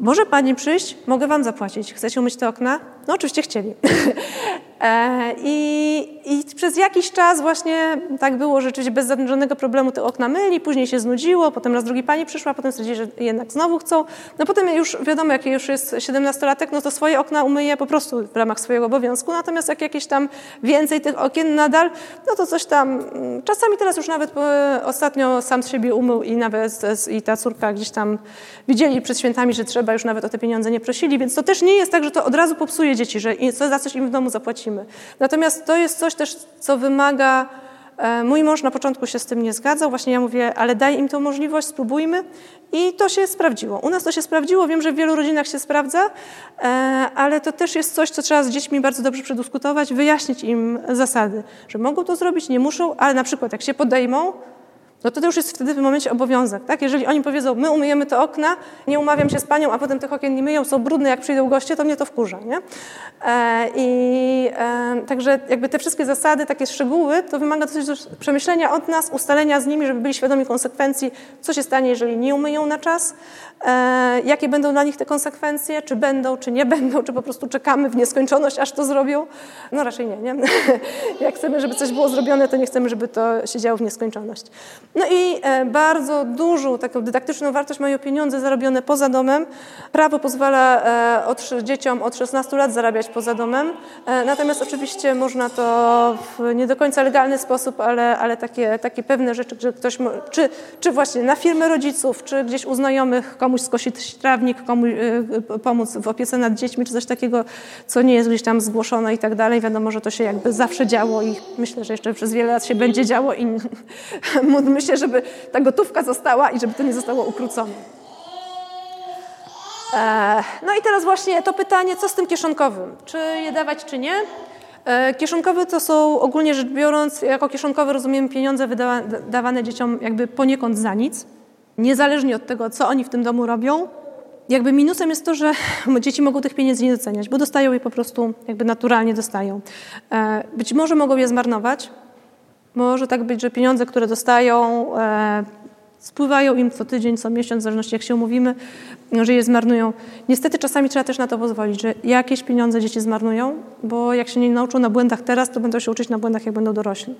może pani przyjść, mogę wam zapłacić. Chcecie umyć te okna? No oczywiście chcieli. (laughs) E, I, I, przez jakiś czas właśnie tak było, rzeczywiście bez żadnego problemu te okna myli, później się znudziło, potem raz drugi pani przyszła, potem stwierdzili, że jednak znowu chcą. No potem już wiadomo, jak już jest 17-latek, no to swoje okna umyje po prostu w ramach swojego obowiązku, natomiast jak jakieś tam więcej tych okien nadal, no to coś tam, mm, czasami teraz już nawet e, ostatnio sam z siebie umył i nawet i ta córka gdzieś tam widzieli przed świętami, że trzeba już nawet o te pieniądze nie prosili, więc to też nie jest tak, że to od razu popsuje dzieci, że za coś im w domu zapłacimy Natomiast to jest coś też, co wymaga. E, mój mąż na początku się z tym nie zgadzał, właśnie ja mówię, ale daj im tę możliwość, spróbujmy. I to się sprawdziło. U nas to się sprawdziło, wiem, że w wielu rodzinach się sprawdza, e, ale to też jest coś, co trzeba z dziećmi bardzo dobrze przedyskutować, wyjaśnić im zasady, że mogą to zrobić, nie muszą, ale na przykład jak się podejmą, no to to już jest wtedy w momencie obowiązek. Tak? Jeżeli oni powiedzą, my umyjemy te okna, nie umawiam się z panią, a potem tych okien nie myją, są brudne, jak przyjdą goście, to mnie to wkurza. Nie? E, I e, także jakby te wszystkie zasady, takie szczegóły, to wymaga dosyć przemyślenia od nas, ustalenia z nimi, żeby byli świadomi konsekwencji, co się stanie, jeżeli nie umyją na czas, e, jakie będą dla nich te konsekwencje, czy będą, czy nie będą, czy po prostu czekamy w nieskończoność, aż to zrobią. No raczej nie, nie? (laughs) jak chcemy, żeby coś było zrobione, to nie chcemy, żeby to się działo w nieskończoność. No i e, bardzo dużą taką dydaktyczną wartość mają pieniądze zarobione poza domem. Prawo pozwala e, od, dzieciom od 16 lat zarabiać poza domem, e, natomiast oczywiście można to w nie do końca legalny sposób, ale, ale takie, takie pewne rzeczy, że ktoś, czy, czy właśnie na firmę rodziców, czy gdzieś u znajomych komuś skosić trawnik, komuś pomóc w opiece nad dziećmi, czy coś takiego, co nie jest gdzieś tam zgłoszone i tak dalej. Wiadomo, że to się jakby zawsze działo i myślę, że jeszcze przez wiele lat się będzie działo i (laughs) módlmy się, żeby ta gotówka została i żeby to nie zostało ukrócone. E, no i teraz właśnie to pytanie, co z tym kieszonkowym? Czy je dawać, czy nie? E, kieszonkowe to są ogólnie rzecz biorąc, jako kieszonkowe rozumiemy pieniądze wydawane dzieciom jakby poniekąd za nic, niezależnie od tego, co oni w tym domu robią. Jakby minusem jest to, że (laughs) dzieci mogą tych pieniędzy nie doceniać, bo dostają je po prostu, jakby naturalnie dostają. E, być może mogą je zmarnować, może tak być, że pieniądze, które dostają, e, spływają im co tydzień, co miesiąc, w zależności jak się umówimy, że je zmarnują. Niestety czasami trzeba też na to pozwolić, że jakieś pieniądze dzieci zmarnują, bo jak się nie nauczą na błędach teraz, to będą się uczyć na błędach, jak będą dorośli.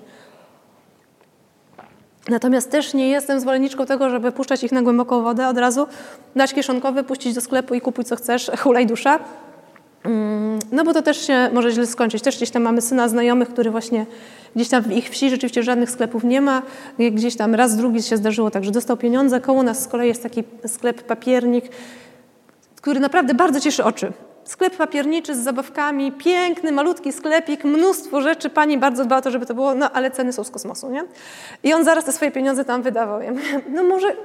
Natomiast też nie jestem zwolenniczką tego, żeby puszczać ich na głęboką wodę od razu, dać kieszonkowy, puścić do sklepu i kupuj co chcesz, (laughs) hulaj dusza. Mm, no bo to też się może źle skończyć. Też gdzieś tam mamy syna znajomych, który właśnie gdzieś tam w ich wsi rzeczywiście żadnych sklepów nie ma. Gdzieś tam raz, drugi się zdarzyło tak, że dostał pieniądze. Koło nas z kolei jest taki sklep papiernik, który naprawdę bardzo cieszy oczy. Sklep papierniczy z zabawkami, piękny, malutki sklepik, mnóstwo rzeczy. Pani bardzo dba o to, żeby to było, no ale ceny są z kosmosu, nie? I on zaraz te swoje pieniądze tam wydawał. Ja mówię, no może,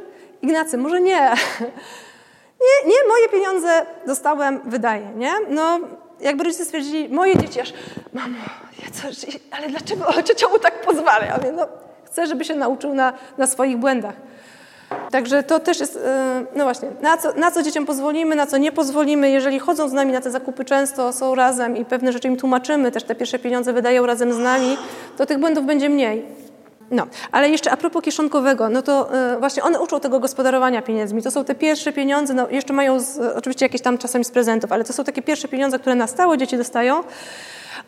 Ignacy, może nie. (laughs) Nie, nie, moje pieniądze dostałem, wydaję, nie? No, jakby rodzice stwierdzili, moje dzieci aż, mamo, ja coś, ale dlaczego ciocia tak pozwala? Ja mówię, no, chcę, żeby się nauczył na, na swoich błędach. Także to też jest, e, no właśnie, na co, na co dzieciom pozwolimy, na co nie pozwolimy. Jeżeli chodzą z nami na te zakupy często, są razem i pewne rzeczy im tłumaczymy, też te pierwsze pieniądze wydają razem z nami, to tych błędów będzie mniej. No, ale jeszcze a propos kieszonkowego, no to y, właśnie one uczą tego gospodarowania pieniędzmi. To są te pierwsze pieniądze, no jeszcze mają z, oczywiście jakieś tam czasami z prezentów, ale to są takie pierwsze pieniądze, które na stałe dzieci dostają.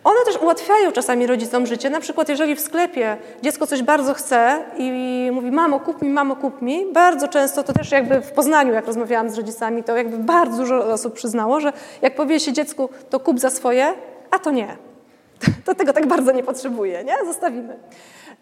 One też ułatwiają czasami rodzicom życie. Na przykład, jeżeli w sklepie dziecko coś bardzo chce i mówi, mamo, kup mi, mamo, kup mi, bardzo często, to też jakby w Poznaniu, jak rozmawiałam z rodzicami, to jakby bardzo dużo osób przyznało, że jak powie się dziecku, to kup za swoje, a to nie. (laughs) To tego tak bardzo nie potrzebuje, nie? Zostawimy.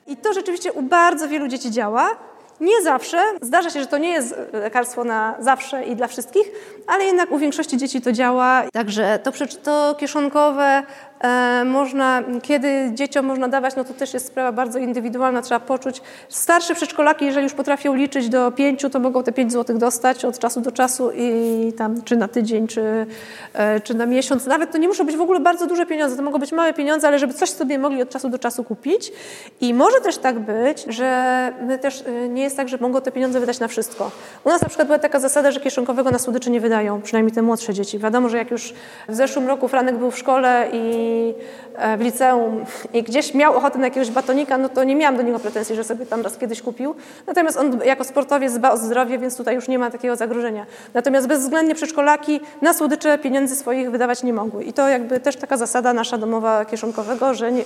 I to rzeczywiście u bardzo wielu dzieci działa. Nie zawsze, zdarza się, że to nie jest lekarstwo na zawsze i dla wszystkich, ale jednak u większości dzieci to działa. Także to, to kieszonkowe E, można, kiedy dzieciom można dawać, no to też jest sprawa bardzo indywidualna, trzeba poczuć. Starsze przedszkolaki, jeżeli już potrafią liczyć do pięciu, to mogą te pięć złotych dostać od czasu do czasu i tam czy na tydzień, czy, e, czy na miesiąc. Nawet to nie muszą być w ogóle bardzo duże pieniądze, to mogą być małe pieniądze, ale żeby coś sobie mogli od czasu do czasu kupić. I może też tak być, że my też e, nie jest tak, że mogą te pieniądze wydać na wszystko. U nas na przykład była taka zasada, że kieszonkowego na słodyczy nie wydają, przynajmniej te młodsze dzieci. Wiadomo, że jak już w zeszłym roku Franek był w szkole i E, w liceum i gdzieś miał ochotę na jakiegoś batonika, no to nie miałam do niego pretensji, że sobie tam raz kiedyś kupił. Natomiast on jako sportowiec dba o zdrowie, więc tutaj już nie ma takiego zagrożenia. Natomiast bezwzględnie przedszkolaki na słodycze pieniędzy swoich wydawać nie mogły. I to jakby też taka zasada nasza domowa kieszonkowego, że nie,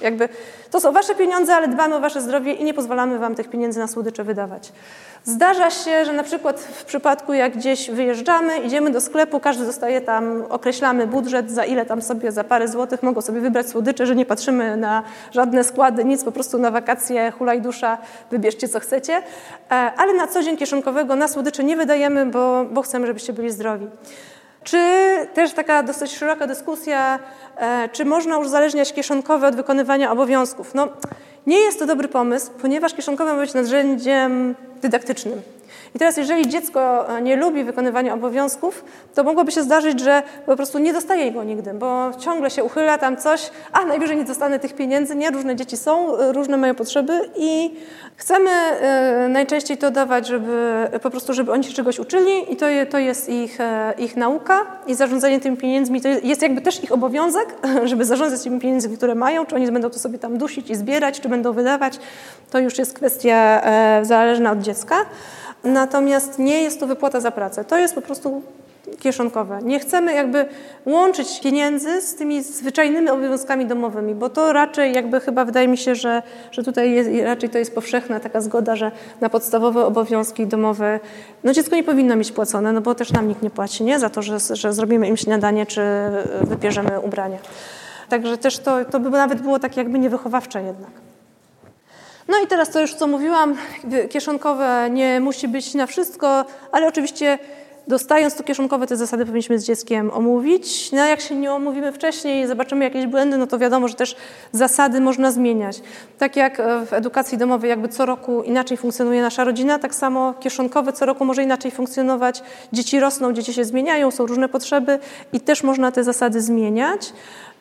jakby to są wasze pieniądze, ale dbamy o wasze zdrowie i nie pozwalamy wam tych pieniędzy na słodycze wydawać. Zdarza się, że na przykład w przypadku jak gdzieś wyjeżdżamy, idziemy do sklepu, każdy dostaje tam, określamy budżet, za ile tam sobie, za parę złotych mogą sobie wybrać słodycze, że nie patrzymy na żadne składy, nic, po prostu na wakacje, hulaj dusza, wybierzcie co chcecie. E, ale na co dzień kieszonkowego na słodycze nie wydajemy, bo, bo chcemy, żebyście byli zdrowi. Czy też taka dosyć szeroka dyskusja, e, czy można uzależniać kieszonkowe od wykonywania obowiązków? No, nie jest to dobry pomysł, ponieważ kieszonkowe ma być narzędziem dydaktycznym. I teraz, jeżeli dziecko e, nie lubi wykonywania obowiązków, to mogłoby się zdarzyć, że po prostu nie dostaje go nigdy, bo ciągle się uchyla tam coś, a najwyżej nie dostanę tych pieniędzy. Nie, różne dzieci są, e, różne mają potrzeby i chcemy e, najczęściej to dawać, żeby po prostu, żeby oni się czegoś uczyli i to, to jest ich, ich nauka i zarządzanie tymi pieniędzmi to jest jakby też ich obowiązek, (laughs) żeby zarządzać tymi pieniędzmi, które mają, czy oni będą to sobie tam dusić i zbierać, czy będą wydawać, to już jest kwestia zależna od dziecka. Natomiast nie jest to wypłata za pracę. To jest po prostu kieszonkowe. Nie chcemy jakby łączyć pieniędzy z tymi zwyczajnymi obowiązkami domowymi, bo to raczej jakby chyba wydaje mi się, że, że tutaj jest, raczej to jest powszechna taka zgoda, że na podstawowe obowiązki domowe no dziecko nie powinno mieć płacone, no bo też nam nikt nie płaci, nie? Za to, że, że zrobimy im śniadanie czy wypierzemy ubrania. Także też to, to by nawet było tak jakby niewychowawcze jednak. No i teraz to już co mówiłam, kieszonkowe nie musi być na wszystko, ale oczywiście dostając to kieszonkowe, te zasady powinniśmy z dzieckiem omówić. No jak się nie omówimy wcześniej, zobaczymy jakieś błędy, no to wiadomo, że też zasady można zmieniać. Tak jak e, w edukacji domowej jakby co roku inaczej funkcjonuje nasza rodzina, tak samo kieszonkowe co roku może inaczej funkcjonować. Dzieci rosną, dzieci się zmieniają, są różne potrzeby i też można te zasady zmieniać.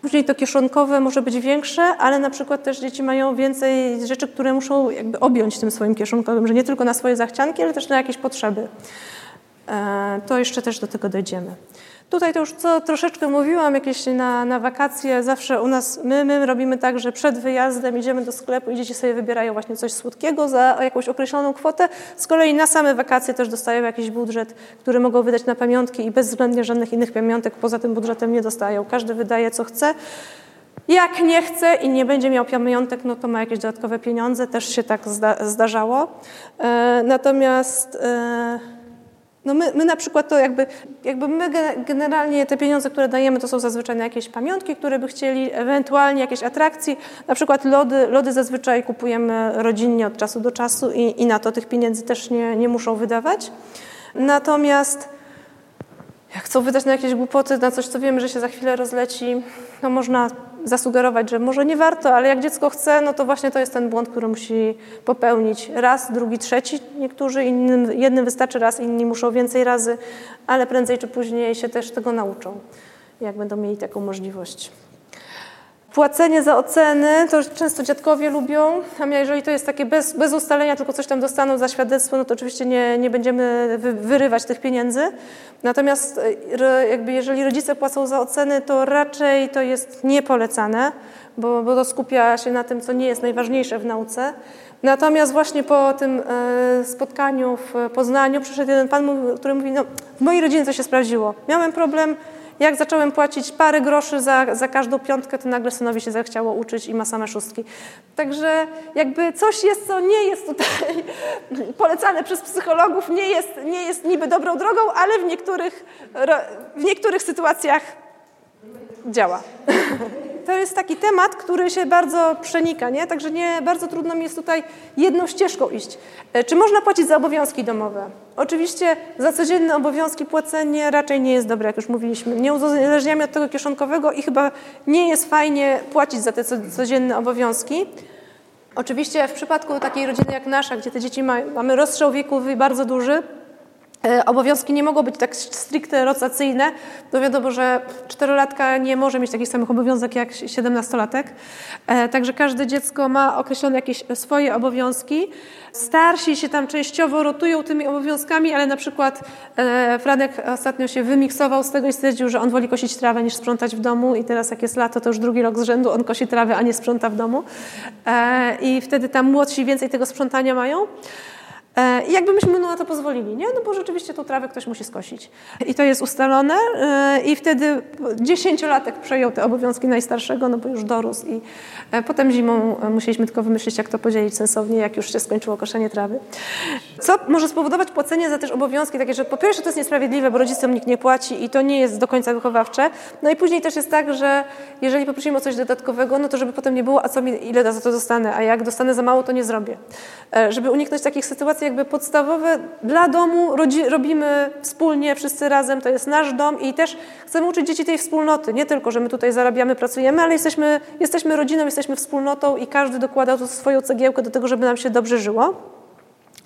Później to kieszonkowe może być większe, ale na przykład też dzieci mają więcej rzeczy, które muszą jakby objąć tym swoim kieszonkowym, że nie tylko na swoje zachcianki, ale też na jakieś potrzeby. E, to jeszcze też do tego dojdziemy. Tutaj to już co troszeczkę mówiłam, jakieś na, na wakacje, zawsze u nas, my, my robimy tak, że przed wyjazdem idziemy do sklepu i dzieci sobie wybierają właśnie coś słodkiego za jakąś określoną kwotę. Z kolei na same wakacje też dostają jakiś budżet, który mogą wydać na pamiątki i bezwzględnie żadnych innych pamiątek poza tym budżetem nie dostają. Każdy wydaje co chce. Jak nie chce i nie będzie miał pamiątek, no to ma jakieś dodatkowe pieniądze, też się tak zda zdarzało. E, natomiast... E, no my, my na przykład to jakby, jakby my generalnie te pieniądze, które dajemy, to są zazwyczaj na jakieś pamiątki, które by chcieli, ewentualnie jakieś atrakcje. Na przykład lody, lody zazwyczaj kupujemy rodzinnie od czasu do czasu i, i na to tych pieniędzy też nie, nie muszą wydawać. Natomiast jak chcą wydać na jakieś głupoty, na coś, co wiemy, że się za chwilę rozleci, no można zasugerować, że może nie warto, ale jak dziecko chce, no to właśnie to jest ten błąd, który musi popełnić raz, drugi, trzeci. Niektórzy innym, jednym wystarczy raz, inni muszą więcej razy, ale prędzej czy później się też tego nauczą, jak będą mieli taką możliwość. Płacenie za oceny, to często dziadkowie lubią, a jeżeli to jest takie bez, bez ustalenia, tylko coś tam dostaną za świadectwo, no to oczywiście nie, nie będziemy wy, wyrywać tych pieniędzy. Natomiast e, jakby jeżeli rodzice płacą za oceny, to raczej to jest niepolecane, bo, bo to skupia się na tym, co nie jest najważniejsze w nauce. Natomiast właśnie po tym e, spotkaniu w Poznaniu przyszedł jeden pan, który mówi, no w mojej rodzinie to się sprawdziło. Miałem problem, jak zacząłem płacić parę groszy za, za każdą piątkę, to nagle synowi się zachciało uczyć i ma same szóstki. Także jakby coś jest, co nie jest tutaj (laughs) polecane przez psychologów, nie jest, nie jest niby dobrą drogą, ale w niektórych, w niektórych sytuacjach działa. (laughs) to jest taki temat, który się bardzo przenika, nie? Także nie, bardzo trudno mi jest tutaj jedną ścieżką iść. E, czy można płacić za obowiązki domowe? Oczywiście za codzienne obowiązki płacenie raczej nie jest dobre, jak już mówiliśmy. Nie uzależniamy od tego kieszonkowego i chyba nie jest fajnie płacić za te codzienne obowiązki. Oczywiście w przypadku takiej rodziny jak nasza, gdzie te dzieci ma, mamy rozstrzał wiekowy bardzo duży, obowiązki nie mogą być tak stricte rotacyjne, bo wiadomo, że czterolatka nie może mieć takich samych obowiązków jak siedemnastolatek. E, także każde dziecko ma określone jakieś swoje obowiązki. Starsi się tam częściowo rotują tymi obowiązkami, ale na przykład e, Franek ostatnio się wymiksował z tego i stwierdził, że on woli kosić trawę niż sprzątać w domu i teraz jak jest lato, to już drugi rok z rzędu on kosi trawę, a nie sprząta w domu. I wtedy tam młodsi więcej tego sprzątania mają. E, I jakby myśmy na to pozwolili, nie? No bo rzeczywiście tą trawę ktoś musi skosić. I to jest ustalone e, i wtedy dziesięciolatek przejął te obowiązki najstarszego, no bo już dorósł i e, potem zimą musieliśmy tylko wymyślić, jak to podzielić sensownie, jak już się skończyło koszenie trawy. Co może spowodować płacenie za też obowiązki takie, że po pierwsze to jest niesprawiedliwe, bo rodzicom nikt nie płaci i to nie jest do końca wychowawcze. No i później też jest tak, że jeżeli poprosimy o coś dodatkowego, no to żeby potem nie było, a co mi, ile za to dostanę, a jak dostanę za mało, to nie zrobię. Żeby uniknąć takich sytuacji, jakby podstawowe dla domu robimy wspólnie, wszyscy razem, to jest nasz dom i też chcemy uczyć dzieci tej wspólnoty. Nie tylko, że my tutaj zarabiamy, pracujemy, ale jesteśmy, jesteśmy rodziną, jesteśmy wspólnotą i każdy dokłada tu swoją cegiełkę do tego, żeby nam się dobrze żyło.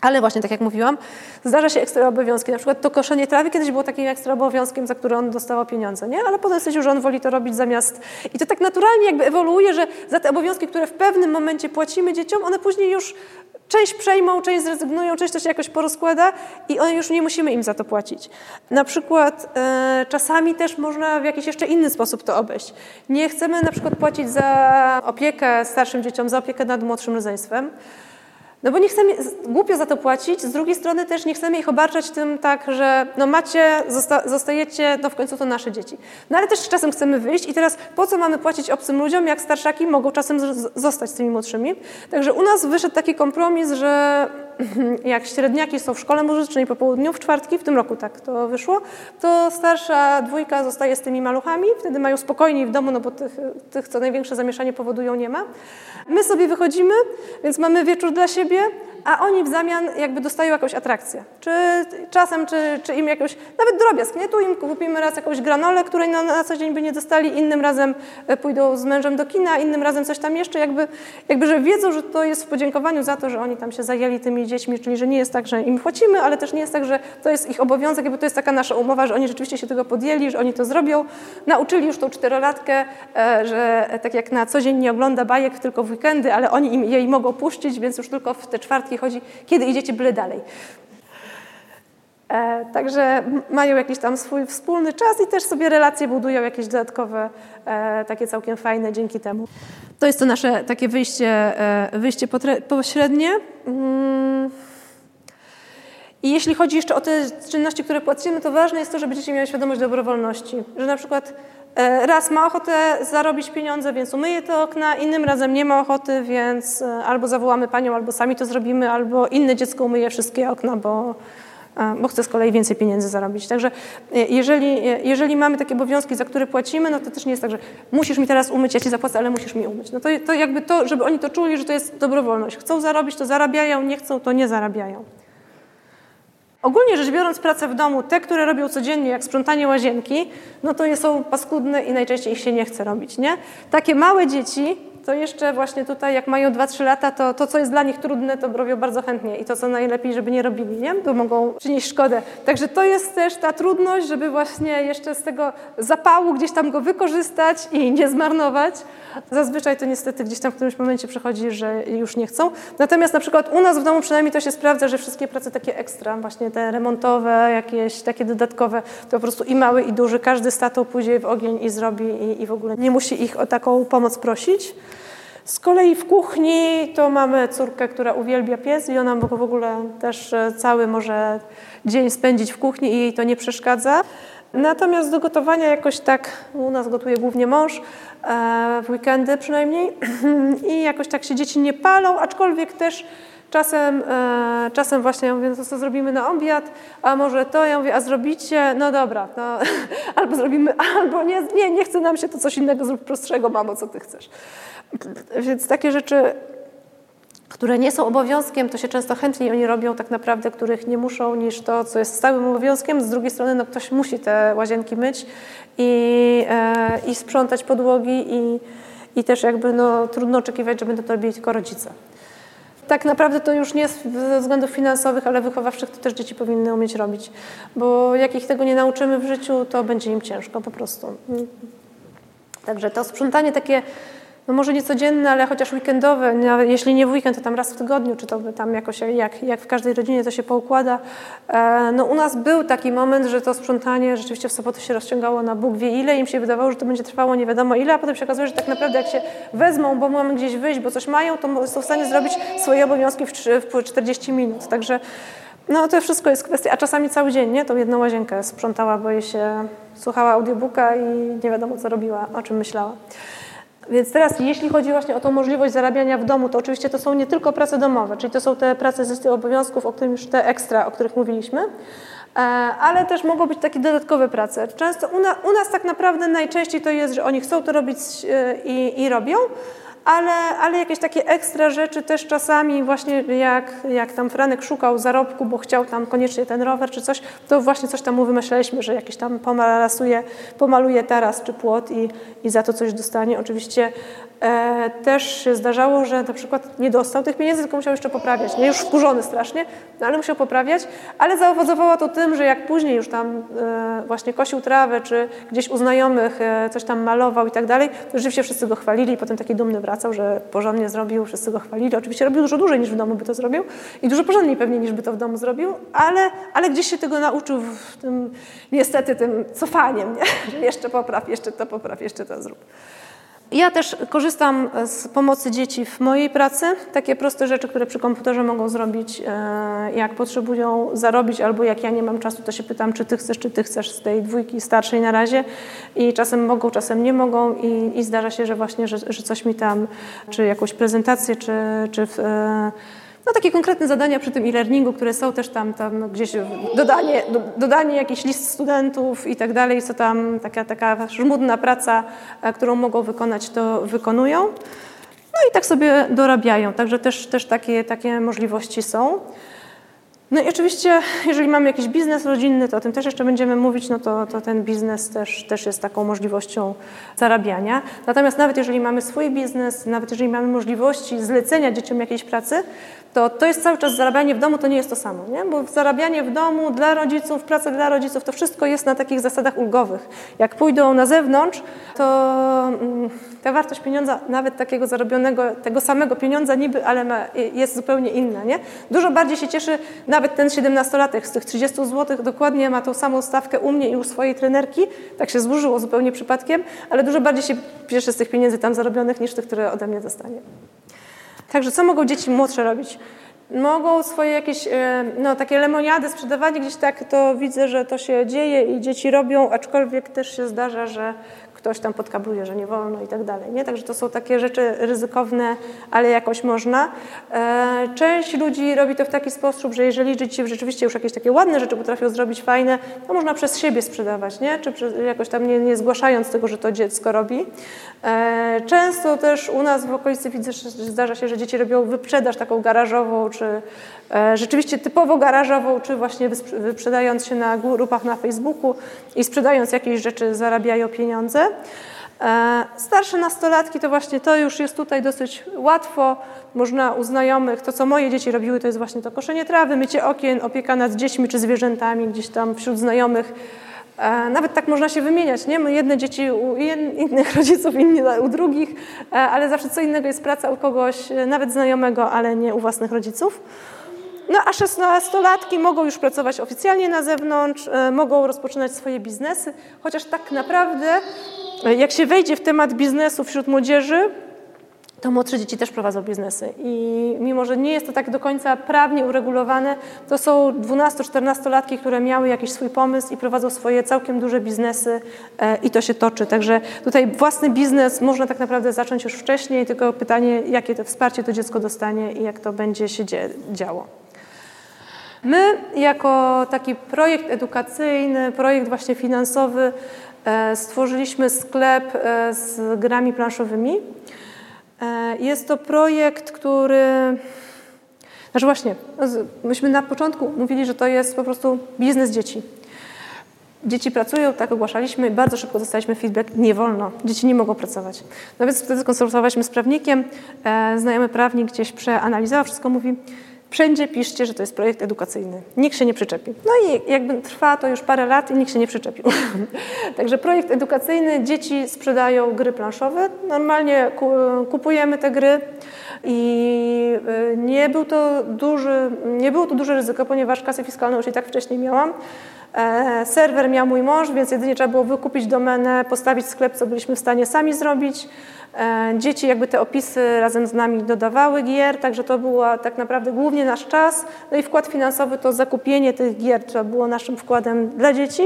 Ale właśnie, tak jak mówiłam, zdarza się ekstra obowiązki. Na przykład to koszenie trawy kiedyś było takim ekstra obowiązkiem, za które on dostawał pieniądze, nie? Ale potem stwierdził, że on woli to robić zamiast... I to tak naturalnie jakby ewoluuje, że za te obowiązki, które w pewnym momencie płacimy dzieciom, one później już część przejmą, część zrezygnują, część to się jakoś porozkłada i one już nie musimy im za to płacić. Na przykład e, czasami też można w jakiś jeszcze inny sposób to obejść. Nie chcemy na przykład płacić za opiekę starszym dzieciom, za opiekę nad młodszym rodzeństwem, no bo nie chcemy głupio za to płacić, z drugiej strony też nie chcemy ich obarczać tym tak, że no macie, zosta zostajecie, no w końcu to nasze dzieci. No ale też czasem chcemy wyjść i teraz po co mamy płacić obcym ludziom, jak starszaki mogą czasem zostać z tymi młodszymi. Także u nas wyszedł taki kompromis, że (clears throat) jak średniaki są w szkole muzycznej po południu, w czwartki, w tym roku tak to wyszło, to starsza dwójka zostaje z tymi maluchami, wtedy mają spokojniej w domu, no bo tych, tych co największe zamieszanie powodują, nie ma. My sobie wychodzimy, więc mamy wieczór dla siebie, a oni w zamian jakby dostają jakąś atrakcję. Czy czasem, czy, czy im jakąś, nawet drobiazg, nie? Tu im kupimy raz jakąś granolę, której na, na co dzień by nie dostali, innym razem e, pójdą z mężem do kina, innym razem coś tam jeszcze, jakby, jakby że wiedzą, że to jest w podziękowaniu za to, że oni tam się zajęli tymi dziećmi, czyli że nie jest tak, że im płacimy, ale też nie jest tak, że to jest ich obowiązek, jakby to jest taka nasza umowa, że oni rzeczywiście się tego podjęli, że oni to zrobią. Nauczyli już tą czterolatkę, e, że tak jak na co dzień nie ogląda bajek, tylko w weekendy, ale oni im, jej mogą puścić, więc już tylko w te czwartki chodzi, kiedy idziecie byle dalej. E, także mają jakiś tam swój wspólny czas i też sobie relacje budują jakieś dodatkowe, e, takie całkiem fajne dzięki temu. To jest to nasze takie wyjście, e, wyjście pośrednie. Mm. I jeśli chodzi jeszcze o te czynności, które płacimy, to ważne jest to, żeby dzieci miały świadomość dobrowolności. Że na przykład raz ma ochotę zarobić pieniądze, więc umyje te okna, innym razem nie ma ochoty, więc e, albo zawołamy panią, albo sami to zrobimy, albo inne dziecko umyje wszystkie okna, bo bo chce z kolei więcej pieniędzy zarobić. Także e, jeżeli, e, jeżeli mamy takie obowiązki, za które płacimy, no to też nie jest tak, że musisz mi teraz umyć, ja ci zapłacę, ale musisz mi umyć. No to, to jakby to, żeby oni to czuli, że to jest dobrowolność. Chcą zarobić, to zarabiają, nie chcą, to nie zarabiają. Ogólnie rzecz biorąc, prace w domu, te, które robią codziennie, jak sprzątanie łazienki, no to są paskudne i najczęściej ich się nie chce robić, nie? Takie małe dzieci, to jeszcze właśnie tutaj, jak mają 2-3 lata, to to, co jest dla nich trudne, to robią bardzo chętnie i to, co najlepiej, żeby nie robili, nie? To mogą przynieść szkodę. Także to jest też ta trudność, żeby właśnie jeszcze z tego zapału gdzieś tam go wykorzystać i nie zmarnować. Zazwyczaj to niestety gdzieś tam w którymś momencie przychodzi, że już nie chcą. Natomiast na przykład u nas w domu przynajmniej to się sprawdza, że wszystkie prace takie ekstra, właśnie te remontowe, jakieś takie dodatkowe, to po prostu i mały i duży, każdy z tatą pójdzie w ogień i zrobi i, i w ogóle nie musi ich o taką pomoc prosić. Z kolei w kuchni to mamy córkę, która uwielbia pies i ona w ogóle też e, cały może dzień spędzić w kuchni i jej to nie przeszkadza. Natomiast do gotowania jakoś tak, u nas gotuje głównie mąż, e, w weekendy przynajmniej (clears throat) i jakoś tak się dzieci nie palą, aczkolwiek też Czasem, e, czasem właśnie ja mówię, no co zrobimy na obiad, a może to, ja mówię, a zrobicie? No dobra, no, (laughs) albo zrobimy, albo nie, nie, nie chce nam się, to coś innego, zrób prostszego, mamo, co ty chcesz. Więc takie rzeczy, które nie są obowiązkiem, to się często chętniej oni robią tak naprawdę, których nie muszą, niż to, co jest stałym obowiązkiem. Z drugiej strony no, ktoś musi te łazienki myć i, e, i sprzątać podłogi i, i też jakby no, trudno oczekiwać, że będą to robili tylko rodzice. Tak naprawdę to już nie ze względów finansowych, ale wychowawczych to też dzieci powinny umieć robić, bo jak ich tego nie nauczymy w życiu, to będzie im ciężko po prostu. Także to sprzątanie takie no może nie codzienne, ale chociaż weekendowe, jeśli nie w weekend, to tam raz w tygodniu, czy to by tam jakoś, jak, jak w każdej rodzinie to się poukłada. E, no u nas był taki moment, że to sprzątanie rzeczywiście w sobotę się rozciągało na Bóg wie ile, im się wydawało, że to będzie trwało nie wiadomo ile, a potem się okazuje, że tak naprawdę jak się wezmą, bo mamy gdzieś wyjść, bo coś mają, to są w stanie zrobić swoje obowiązki w, w 40 minut. Także no to wszystko jest kwestia, a czasami cały dzień, nie? Tą jedną łazienkę sprzątała, bo jej się słuchała audiobooka i nie wiadomo co robiła, o czym myślała. Więc teraz, jeśli chodzi właśnie o tą możliwość zarabiania w domu, to oczywiście to są nie tylko prace domowe, czyli to są te prace z listy obowiązków, o których już te ekstra, o których mówiliśmy, e, ale też mogą być takie dodatkowe prace. Często u, na, u nas tak naprawdę najczęściej to jest, że oni chcą to robić e, i, i robią, ale, ale jakieś takie ekstra rzeczy też czasami właśnie jak, jak tam Franek szukał zarobku, bo chciał tam koniecznie ten rower czy coś, to właśnie coś tam mu wymyśleliśmy, że jakiś tam pomalasuje, pomaluje taras czy płot i, i za to coś dostanie. Oczywiście też się zdarzało, że na przykład nie dostał tych pieniędzy, tylko musiał jeszcze poprawiać. Nie już wkurzony strasznie, no ale musiał poprawiać, ale zaowocowało to tym, że jak później już tam e, właśnie kosił trawę, czy gdzieś u znajomych e, coś tam malował i tak dalej, to rzeczywiście wszyscy go chwalili i potem taki dumny wracał, że porządnie zrobił, wszyscy go chwalili. Oczywiście robił dużo dłużej niż w domu by to zrobił i dużo porządniej pewnie niż by to w domu zrobił, ale, ale gdzieś się tego nauczył w tym, niestety tym cofaniem, nie? (laughs) jeszcze popraw, jeszcze to popraw, jeszcze to zrób. Ja też korzystam z pomocy dzieci w mojej pracy. Takie proste rzeczy, które przy komputerze mogą zrobić, e, jak potrzebują zarobić, albo jak ja nie mam czasu, to się pytam, czy ty chcesz, czy ty chcesz z tej dwójki starszej na razie. I czasem mogą, czasem nie mogą i, i zdarza się, że właśnie, że, że coś mi tam, czy jakąś prezentację, czy, czy w, e, no, takie konkretne zadania przy tym e-learningu, które są też tam, tam gdzieś dodanie, do, dodanie jakiś list studentów i tak dalej, co tam taka, taka żmudna praca, e, którą mogą wykonać, to wykonują. No i tak sobie dorabiają, także też, też takie, takie możliwości są. No i oczywiście, jeżeli mamy jakiś biznes rodzinny, to o tym też jeszcze będziemy mówić, no to, to ten biznes też, też jest taką możliwością zarabiania. Natomiast nawet jeżeli mamy swój biznes, nawet jeżeli mamy możliwości zlecenia dzieciom jakiejś pracy, to to jest cały czas zarabianie w domu, to nie jest to samo, nie? bo zarabianie w domu dla rodziców, praca dla rodziców, to wszystko jest na takich zasadach ulgowych. Jak pójdą na zewnątrz, to mm, ta wartość pieniądza, nawet takiego zarobionego, tego samego pieniądza niby, ale ma, jest zupełnie inna. Nie? Dużo bardziej się cieszy nawet ten 17-latek z tych 30 zł, dokładnie ma tą samą stawkę u mnie i u swojej trenerki, tak się złożyło zupełnie przypadkiem, ale dużo bardziej się cieszy z tych pieniędzy tam zarobionych niż tych, które ode mnie dostanie. Także co mogą dzieci młodsze robić? Mogą swoje jakieś e, no, takie lemoniady sprzedawać, gdzieś tak to widzę, że to się dzieje i dzieci robią, aczkolwiek też się zdarza, że ktoś tam podkabluje, że nie wolno i tak dalej. Nie? Także to są takie rzeczy ryzykowne, ale jakoś można. E, część ludzi robi to w taki sposób, że jeżeli dzieci rzeczywiście już jakieś takie ładne rzeczy potrafią zrobić, fajne, to można przez siebie sprzedawać, nie? czy jakoś tam nie, nie zgłaszając tego, że to dziecko robi. E, często też u nas w okolicy widzę, że zdarza się, że dzieci robią wyprzedaż taką garażową, czy rzeczywiście typowo garażową, czy właśnie wyprzedając się na grupach na Facebooku i sprzedając jakieś rzeczy zarabiają pieniądze. E, starsze nastolatki to właśnie to już jest tutaj dosyć łatwo. Można u znajomych, to co moje dzieci robiły, to jest właśnie to koszenie trawy, mycie okien, opieka nad dziećmi czy zwierzętami gdzieś tam wśród znajomych. E, nawet tak można się wymieniać, nie? Jedne dzieci u innych (laughs) rodziców, inni u drugich, e, ale zawsze co innego jest praca u kogoś, nawet znajomego, ale nie u własnych rodziców. No a 16-latki mogą już pracować oficjalnie na zewnątrz, mogą rozpoczynać swoje biznesy, chociaż tak naprawdę jak się wejdzie w temat biznesu wśród młodzieży, to młodsze dzieci też prowadzą biznesy. I mimo, że nie jest to tak do końca prawnie uregulowane, to są 12-14-latki, które miały jakiś swój pomysł i prowadzą swoje całkiem duże biznesy e, i to się toczy. Także tutaj własny biznes można tak naprawdę zacząć już wcześniej, tylko pytanie, jakie to wsparcie to dziecko dostanie i jak to będzie się działo. My jako taki projekt edukacyjny, projekt właśnie finansowy E, stworzyliśmy sklep e, z grami planszowymi. E, jest to projekt, który. Znaczy, właśnie, myśmy na początku mówili, że to jest po prostu biznes dzieci. Dzieci pracują, tak ogłaszaliśmy, bardzo szybko dostaliśmy feedback, nie wolno, dzieci nie mogą pracować. No więc wtedy skonsultowaliśmy z prawnikiem, znajomy prawnik gdzieś przeanalizował wszystko, mówi, Wszędzie piszcie, że to jest projekt edukacyjny. Nikt się nie przyczepi. No i jakby trwa to już parę lat i nikt się nie przyczepił. (laughs) Także projekt edukacyjny, dzieci sprzedają gry planszowe. Normalnie kupujemy te gry i y, nie, był to duży, nie było to duże ryzyko, ponieważ kasę fiskalną już i tak wcześniej miałam. E, serwer miał mój mąż, więc jedynie trzeba było wykupić domenę, postawić sklep, co byliśmy w stanie sami zrobić. E, dzieci jakby te opisy razem z nami dodawały gier, także to był tak naprawdę głównie nasz czas. No i wkład finansowy to zakupienie tych gier, to było naszym wkładem dla dzieci.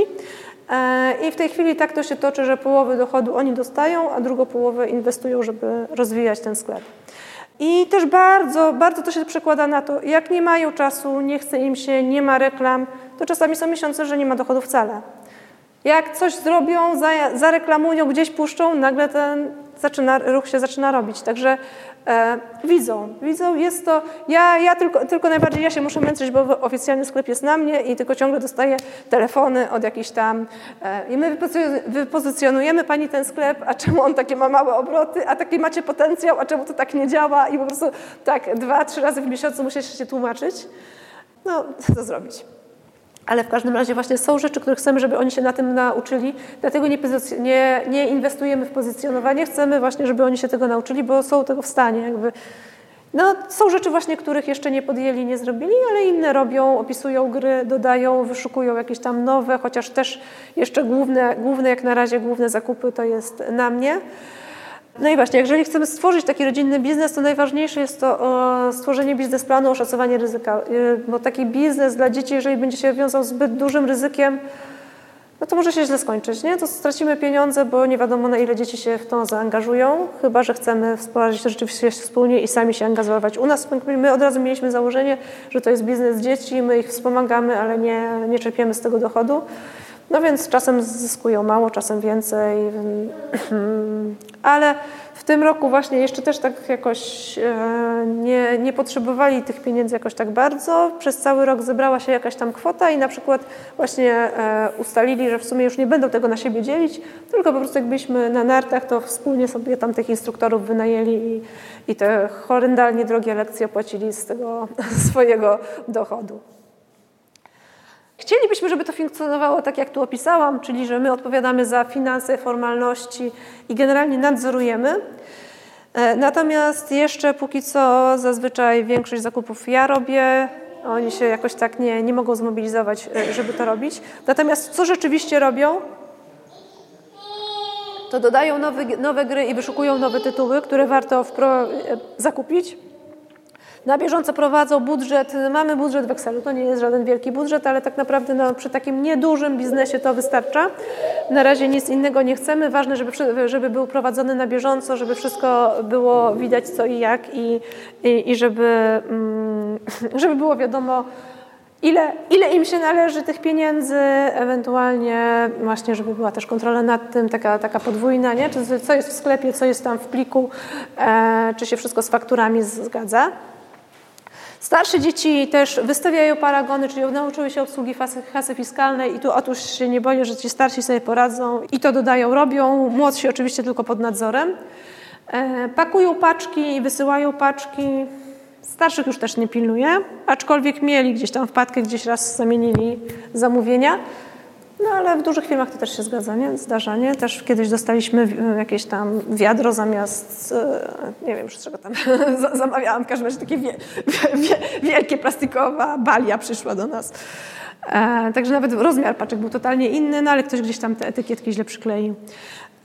E, I w tej chwili tak to się toczy, że połowę dochodu oni dostają, a drugą połowę inwestują, żeby rozwijać ten sklep. I też bardzo, bardzo to się przekłada na to, jak nie mają czasu, nie chce im się, nie ma reklam, to czasami są miesiące, że nie ma dochodu wcale. Jak coś zrobią, zareklamują, gdzieś puszczą, nagle ten zaczyna, ruch się zaczyna robić. Także widzą, widzą, jest to, ja, ja tylko, tylko najbardziej ja się muszę męczyć, bo oficjalny sklep jest na mnie i tylko ciągle dostaję telefony od jakichś tam e, i my wypozycjonujemy Pani ten sklep, a czemu on takie ma małe obroty, a taki macie potencjał, a czemu to tak nie działa i po prostu tak dwa, trzy razy w miesiącu musisz się tłumaczyć. No, co zrobić? Ale w każdym razie właśnie są rzeczy, które chcemy, żeby oni się na tym nauczyli, dlatego nie, nie, nie, inwestujemy w pozycjonowanie, chcemy właśnie, żeby oni się tego nauczyli, bo są tego w stanie. Jakby. No, są rzeczy właśnie, których jeszcze nie podjęli, nie zrobili, ale inne robią, opisują gry, dodają, wyszukują jakieś tam nowe, chociaż też jeszcze główne, główne jak na razie, główne zakupy to jest na mnie. No i właśnie, jeżeli chcemy stworzyć taki rodzinny biznes, to najważniejsze jest to stworzenie biznesplanu, oszacowanie ryzyka. Y, bo taki biznes dla dzieci, jeżeli będzie się wiązał zbyt dużym ryzykiem, no to może się źle skończyć, nie? To stracimy pieniądze, bo nie wiadomo na ile dzieci się w to zaangażują, chyba że chcemy to rzeczywiście wspólnie i sami się angażować. U nas my od razu mieliśmy założenie, że to jest biznes dzieci, my ich wspomagamy, ale nie, nie czerpiemy z tego dochodu. No więc czasem zyskują mało, czasem więcej, (clears throat) ale w tym roku właśnie jeszcze też tak jakoś e, nie, nie potrzebowali tych pieniędzy jakoś tak bardzo. Przez cały rok zebrała się jakaś tam kwota i na przykład właśnie e, ustalili, że w sumie już nie będą tego na siebie dzielić, tylko po prostu jak byliśmy na nartach, to wspólnie sobie tam tych instruktorów wynajęli i, i te horrendalnie drogie lekcje płacili z tego (laughs) swojego dochodu. Chcielibyśmy, żeby to funkcjonowało tak, jak tu opisałam, czyli że my odpowiadamy za finanse, formalności i generalnie nadzorujemy. E, natomiast jeszcze póki co zazwyczaj większość zakupów ja robię, oni się jakoś tak nie, nie mogą zmobilizować, e, żeby to robić. Natomiast co rzeczywiście robią, to dodają nowe, nowe gry i wyszukują nowe tytuły, które warto e, zakupić na bieżąco prowadzą budżet, mamy budżet w Excelu, to nie jest żaden wielki budżet, ale tak naprawdę no, przy takim niedużym biznesie to wystarcza. Na razie nic innego nie chcemy, ważne, żeby, żeby był prowadzony na bieżąco, żeby wszystko było widać co i jak i, i, i żeby, mm, (laughs) żeby było wiadomo, ile, ile im się należy tych pieniędzy, ewentualnie właśnie, żeby była też kontrola nad tym, taka, taka podwójna, nie? Czy, co jest w sklepie, co jest tam w pliku, e, czy się wszystko z fakturami zgadza. Starsze dzieci też wystawiają paragony, czyli nauczyły się obsługi kasy fiskalnej i tu otóż się nie boję, że ci starsi sobie poradzą i to dodają, robią. Młodsi oczywiście tylko pod nadzorem. E, pakują paczki wysyłają paczki. Starszych już też nie pilnuje, aczkolwiek mieli gdzieś tam wpadkę, gdzieś raz zamienili zamówienia. No ale w dużych firmach to też się zgadza, nie? Zdarza, nie? Też kiedyś dostaliśmy jakieś tam wiadro zamiast, e, nie wiem już czego tam (laughs) zamawiałam, w każdym razie takie wie, wie, wielkie plastikowa balia przyszła do nas. E, także nawet rozmiar paczek był totalnie inny, no ale ktoś gdzieś tam te etykietki źle przykleił.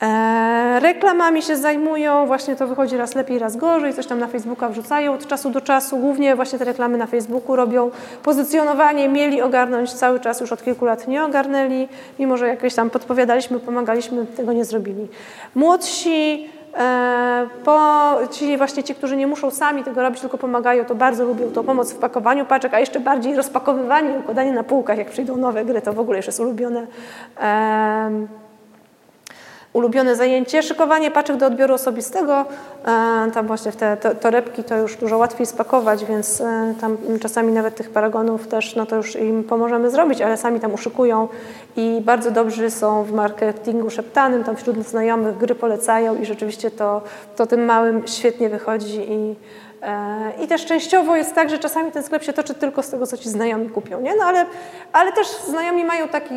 E, reklamami się zajmują, właśnie to wychodzi raz lepiej, raz gorzej, coś tam na Facebooka wrzucają od czasu do czasu, głównie właśnie te reklamy na Facebooku robią. Pozycjonowanie mieli ogarnąć cały czas, już od kilku lat nie ogarnęli, mimo że jakieś tam podpowiadaliśmy, pomagaliśmy, tego nie zrobili. Młodsi e, po, ci właśnie ci, którzy nie muszą sami tego robić, tylko pomagają, to bardzo lubią tą pomoc w pakowaniu paczek, a jeszcze bardziej rozpakowywanie układanie na półkach, jak przyjdą nowe gry, to w ogóle już jest ulubione ulubione zajęcie. Szykowanie paczek do odbioru osobistego, e, tam właśnie w te torebki to już dużo łatwiej spakować, więc e, tam czasami nawet tych paragonów też, no to już im pomożemy zrobić, ale sami tam uszykują i bardzo dobrzy są w marketingu szeptanym, tam wśród znajomych gry polecają i rzeczywiście to, to tym małym świetnie wychodzi i i też częściowo jest tak, że czasami ten sklep się toczy tylko z tego, co ci znajomi kupią, nie? No ale, ale też znajomi mają taki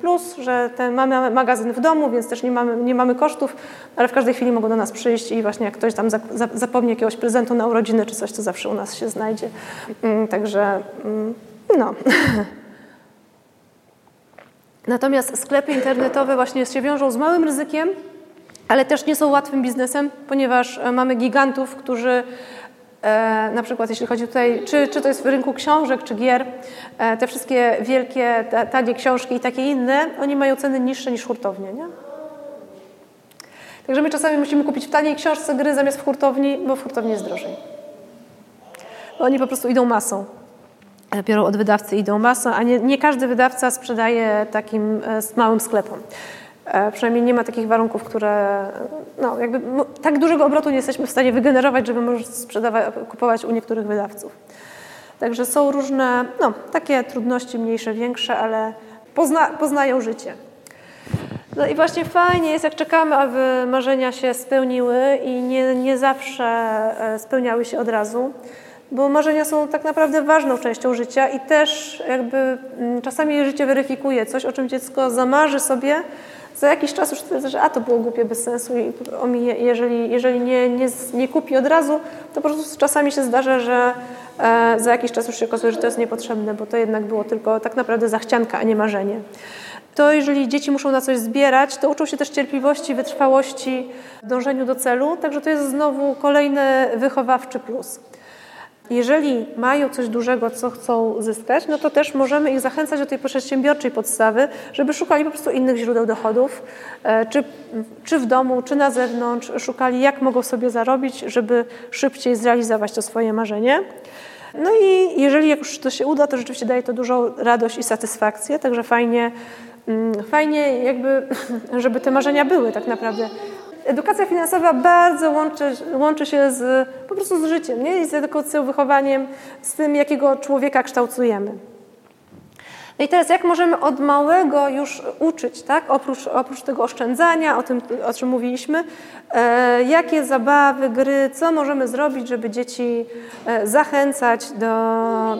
plus, że ten, mamy magazyn w domu, więc też nie mamy, nie mamy kosztów, ale w każdej chwili mogą do nas przyjść i właśnie jak ktoś tam zapomni jakiegoś prezentu na urodziny czy coś, to zawsze u nas się znajdzie. Mm, także mm, no. (laughs) Natomiast sklepy internetowe właśnie się wiążą z małym ryzykiem, ale też nie są łatwym biznesem, ponieważ e, mamy gigantów, którzy e, na przykład jeśli chodzi tutaj, czy, czy to jest w rynku książek, czy gier, e, te wszystkie wielkie, tanie książki i takie inne, oni mają ceny niższe niż hurtownie, nie? Także my czasami musimy kupić w taniej książce gry zamiast w hurtowni, bo w hurtowni jest drożej. Bo oni po prostu idą masą. Biorą od wydawcy, idą masą, a nie, nie każdy wydawca sprzedaje takim małym sklepom. E, przynajmniej nie ma takich warunków, które no, jakby tak dużego obrotu nie jesteśmy w stanie wygenerować, żeby można sprzedawać, kupować u niektórych wydawców. Także są różne, no, takie trudności mniejsze, większe, ale pozna, poznają życie. No i właśnie fajnie jest, jak czekamy, aby marzenia się spełniły i nie, nie zawsze e, spełniały się od razu, bo marzenia są tak naprawdę ważną częścią życia i też jakby mm, czasami życie weryfikuje coś, o czym dziecko zamarzy sobie, za jakiś czas już stwierdza, że a to było głupie, bez sensu i omije. Jeżeli, jeżeli nie, nie, nie kupi od razu, to po prostu czasami się zdarza, że e, za jakiś czas już się okazuje, że to jest niepotrzebne, bo to jednak było tylko tak naprawdę zachcianka, a nie marzenie. To jeżeli dzieci muszą na coś zbierać, to uczą się też cierpliwości, wytrwałości, dążeniu do celu, także to jest znowu kolejny wychowawczy plus. Jeżeli mają coś dużego, co chcą zyskać, no to też możemy ich zachęcać do tej przedsiębiorczej podstawy, żeby szukali po prostu innych źródeł dochodów, e, czy, czy w domu, czy na zewnątrz, szukali jak mogą sobie zarobić, żeby szybciej zrealizować to swoje marzenie. No i jeżeli już to się uda, to rzeczywiście daje to dużą radość i satysfakcję, także fajnie, mm, fajnie jakby, (laughs) żeby te marzenia były tak naprawdę edukacja finansowa bardzo łączy, łączy się z, po prostu z życiem, nie? Z edukacją, wychowaniem, z tym, jakiego człowieka kształtujemy. No i teraz jak możemy od małego już uczyć, tak? Oprócz, oprócz tego oszczędzania, o tym, o czym mówiliśmy, e, jakie zabawy, gry, co możemy zrobić, żeby dzieci e, zachęcać do,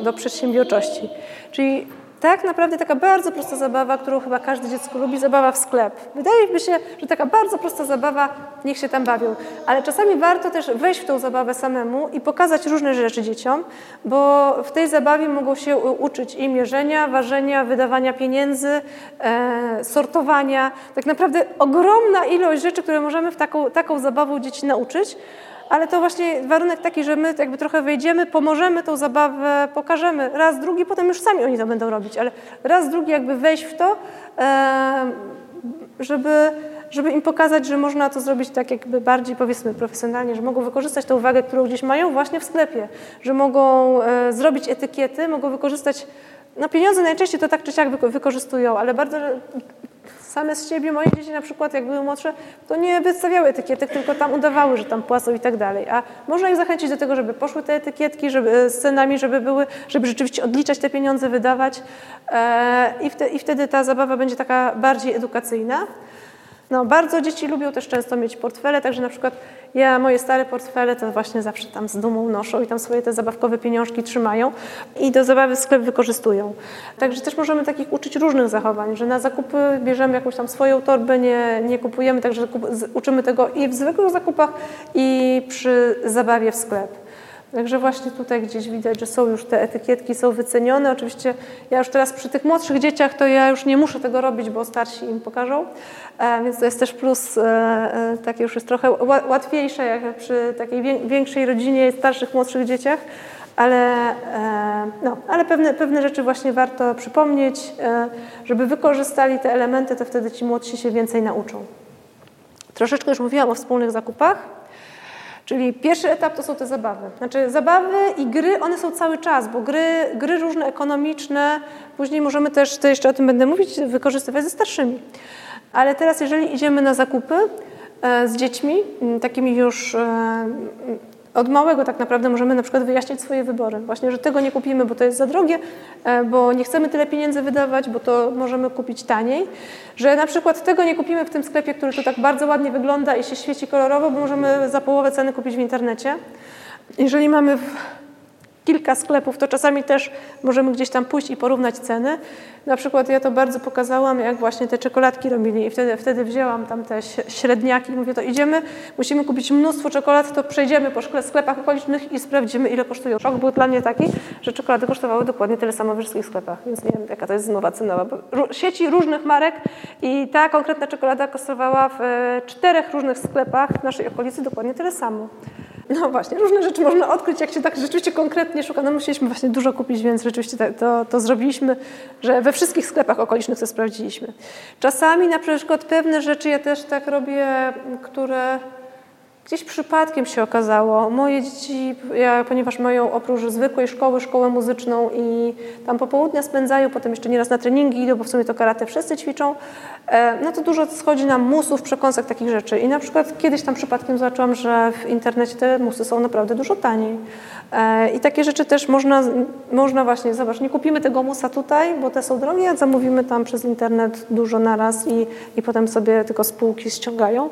do przedsiębiorczości. Czyli tak naprawdę taka bardzo prosta zabawa, którą chyba każde dziecko lubi, zabawa w sklep. Wydaje mi się, że taka bardzo prosta zabawa, niech się tam bawią. Ale czasami warto też wejść w tą zabawę samemu i pokazać różne rzeczy dzieciom, bo w tej zabawie mogą się uczyć i mierzenia, ważenia, wydawania pieniędzy, e, sortowania. Tak naprawdę ogromna ilość rzeczy, które możemy w taką, taką zabawą dzieci nauczyć ale to właśnie warunek taki, że my jakby trochę wejdziemy, pomożemy tą zabawę, pokażemy raz, drugi, potem już sami oni to będą robić, ale raz, drugi jakby wejść w to, żeby, żeby im pokazać, że można to zrobić tak jakby bardziej powiedzmy profesjonalnie, że mogą wykorzystać tę uwagę, którą gdzieś mają właśnie w sklepie, że mogą e, zrobić etykiety, mogą wykorzystać no pieniądze najczęściej to tak czy siak wykorzystują, ale bardzo same z siebie, moje dzieci na przykład, jak były młodsze, to nie wystawiały etykietek, tylko tam udawały, że tam płacą i tak dalej. A można ich zachęcić do tego, żeby poszły te etykietki żeby, z cenami, żeby były, żeby rzeczywiście odliczać te pieniądze, wydawać e, i, wte, i wtedy ta zabawa będzie taka bardziej edukacyjna. No, bardzo dzieci lubią też często mieć portfele, także na przykład ja moje stare portfele to właśnie zawsze tam z dumą noszą i tam swoje te zabawkowe pieniążki trzymają i do zabawy sklep wykorzystują. Także też możemy takich uczyć różnych zachowań, że na zakupy bierzemy jakąś tam swoją torbę, nie, nie kupujemy, także uczymy tego i w zwykłych zakupach i przy zabawie w sklep. Także właśnie tutaj gdzieś widać, że są już te etykietki, są wycenione. Oczywiście ja już teraz przy tych młodszych dzieciach to ja już nie muszę tego robić, bo starsi im pokażą, e, więc to jest też plus, e, e, takie już jest trochę łatwiejsze jak przy takiej większej rodzinie, starszych, młodszych dzieciach, ale, no, ale pewne, pewne rzeczy właśnie warto przypomnieć, żeby wykorzystali te elementy, to wtedy ci młodsi się więcej nauczą. Troszeczkę już mówiłam o wspólnych zakupach. Czyli pierwszy etap to są te zabawy. Znaczy zabawy i gry, one są cały czas, bo gry, gry różne ekonomiczne, później możemy też, to jeszcze o tym będę mówić, wykorzystywać ze starszymi. Ale teraz jeżeli idziemy na zakupy e, z dziećmi, takimi już e, od małego tak naprawdę możemy na przykład wyjaśnić swoje wybory. Właśnie, że tego nie kupimy, bo to jest za drogie, e, bo nie chcemy tyle pieniędzy wydawać, bo to możemy kupić taniej. Że na przykład tego nie kupimy w tym sklepie, który tu tak bardzo ładnie wygląda i się świeci kolorowo, bo możemy za połowę ceny kupić w internecie. Jeżeli mamy kilka sklepów, to czasami też możemy gdzieś tam pójść i porównać ceny. Na przykład ja to bardzo pokazałam, jak właśnie te czekoladki robili i wtedy, wtedy wzięłam tam te średniaki i mówię, to idziemy, musimy kupić mnóstwo czekolad, to przejdziemy po sklepach okolicznych i sprawdzimy, ile kosztują. Szok był dla mnie taki, że czekolady kosztowały dokładnie tyle samo w wszystkich sklepach, więc nie wiem, jaka to jest zmowa cenowa. Sieci różnych marek i ta konkretna czekolada kosztowała w e, czterech różnych sklepach w naszej okolicy dokładnie tyle samo. No właśnie, różne rzeczy można odkryć, jak się tak rzeczywiście konkretnie szuka. No musieliśmy właśnie dużo kupić, więc rzeczywiście to, to zrobiliśmy, że we wszystkich sklepach okolicznych to sprawdziliśmy. Czasami na przykład pewne rzeczy ja też tak robię, które Gdzieś przypadkiem się okazało, moje dzieci, ja, ponieważ mają oprócz zwykłej szkoły, szkołę muzyczną i tam popołudnia spędzają, potem jeszcze nieraz na treningi idą, bo w sumie to karate wszyscy ćwiczą, e, no to dużo schodzi nam musów, przekąsek, takich rzeczy. I na przykład kiedyś tam przypadkiem zobaczyłam, że w internecie te musy są naprawdę dużo taniej. E, I takie rzeczy też można, można właśnie, zobacz, nie kupimy tego musa tutaj, bo te są drogie, a zamówimy tam przez internet dużo naraz i, i potem sobie tylko spółki ściągają.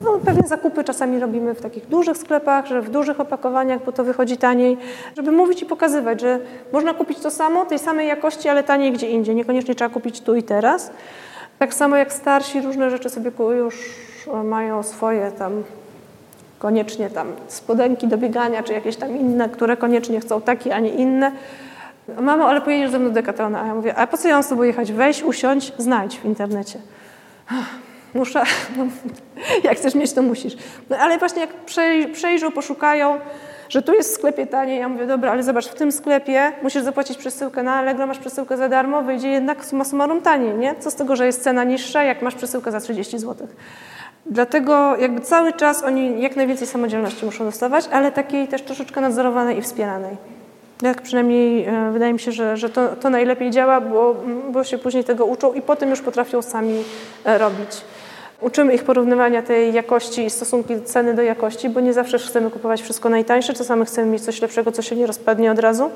No, pewne zakupy czasami robimy w takich dużych sklepach, że w dużych opakowaniach, bo to wychodzi taniej, żeby mówić i pokazywać, że można kupić to samo, tej samej jakości, ale taniej gdzie indziej. Niekoniecznie trzeba kupić tu i teraz. Tak samo jak starsi różne rzeczy sobie już mają swoje tam koniecznie tam spodenki do biegania, czy jakieś tam inne, które koniecznie chcą takie, a nie inne. Mamo, ale pojedziesz ze mną do Decathlona. A ja mówię, a po co ja mam z tobą jechać? Weź, usiądź, znajdź w internecie muszę, no, jak chcesz mieć, to musisz. No, ale właśnie jak przejrzą, poszukają, że tu jest w sklepie taniej, ja mówię, dobra, ale zobacz, w tym sklepie musisz zapłacić przesyłkę na Allegro, masz przesyłkę za darmo, wyjdzie jednak suma summarum taniej, nie? Co z tego, że jest cena niższa, jak masz przesyłkę za 30 zł. Dlatego jakby cały czas oni jak najwięcej samodzielności muszą dostawać, ale takiej też troszeczkę nadzorowanej i wspieranej. Jak przynajmniej e, wydaje mi się, że, że to, to najlepiej działa, bo, bo się później tego uczą i potem już potrafią sami e, robić. Uczymy ich porównywania tej jakości i stosunki ceny do jakości, bo nie zawsze chcemy kupować wszystko najtańsze, czasami chcemy mieć coś lepszego, co się nie rozpadnie od razu.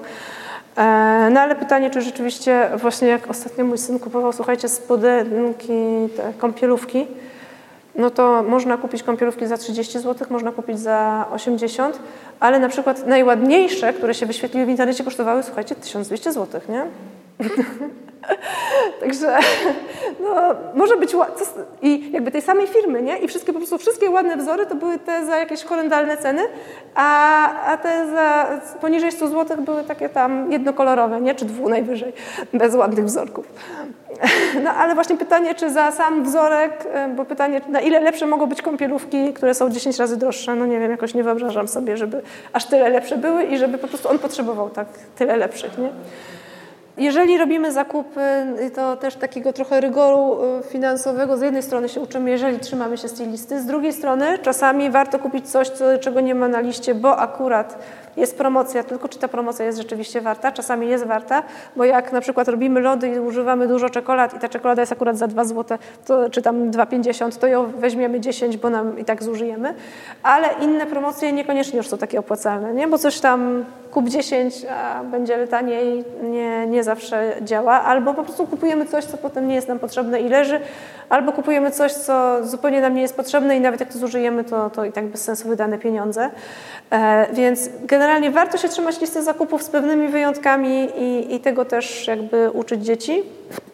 E, no ale pytanie, czy rzeczywiście właśnie jak ostatnio mój syn kupował, słuchajcie, spodenki, te kąpielówki, no to można kupić kąpielówki za 30 zł, można kupić za 80, ale na przykład najładniejsze, które się wyświetliły w internecie kosztowały, słuchajcie, 1200 zł, nie? (laughs) Także no, może być i jakby tej samej firmy, nie? I wszystkie po prostu wszystkie ładne wzory to były te za jakieś horrendalne ceny, a, a te za poniżej 100 zł były takie tam jednokolorowe, nie? Czy dwu najwyżej, bez ładnych wzorków. (laughs) No ale właśnie pytanie, czy za sam wzorek, bo pytanie, na ile lepsze mogą być kąpielówki, które są 10 razy droższe, no nie wiem, jakoś nie wyobrażam sobie, żeby aż tyle lepsze były i żeby po prostu on potrzebował tak tyle lepszych, nie? Jeżeli robimy zakupy, to też takiego trochę rygoru y, finansowego. Z jednej strony się uczymy, jeżeli trzymamy się z tej listy, z drugiej strony czasami warto kupić coś, co, czego nie ma na liście, bo akurat jest promocja, tylko czy ta promocja jest rzeczywiście warta, czasami jest warta, bo jak na przykład robimy lody i używamy dużo czekolad i ta czekolada jest akurat za 2 zł, to, czy tam 2,50, to ją weźmiemy 10, bo nam i tak zużyjemy, ale inne promocje niekoniecznie już są takie opłacalne, nie? bo coś tam kup 10, a będzie taniej, nie, nie zawsze działa, albo po prostu kupujemy coś, co potem nie jest nam potrzebne i leży, albo kupujemy coś, co zupełnie nam nie jest potrzebne i nawet jak to zużyjemy, to, to i tak bez sensu wydane pieniądze. E, więc generalnie warto się trzymać listy zakupów z pewnymi wyjątkami i, i tego też jakby uczyć dzieci.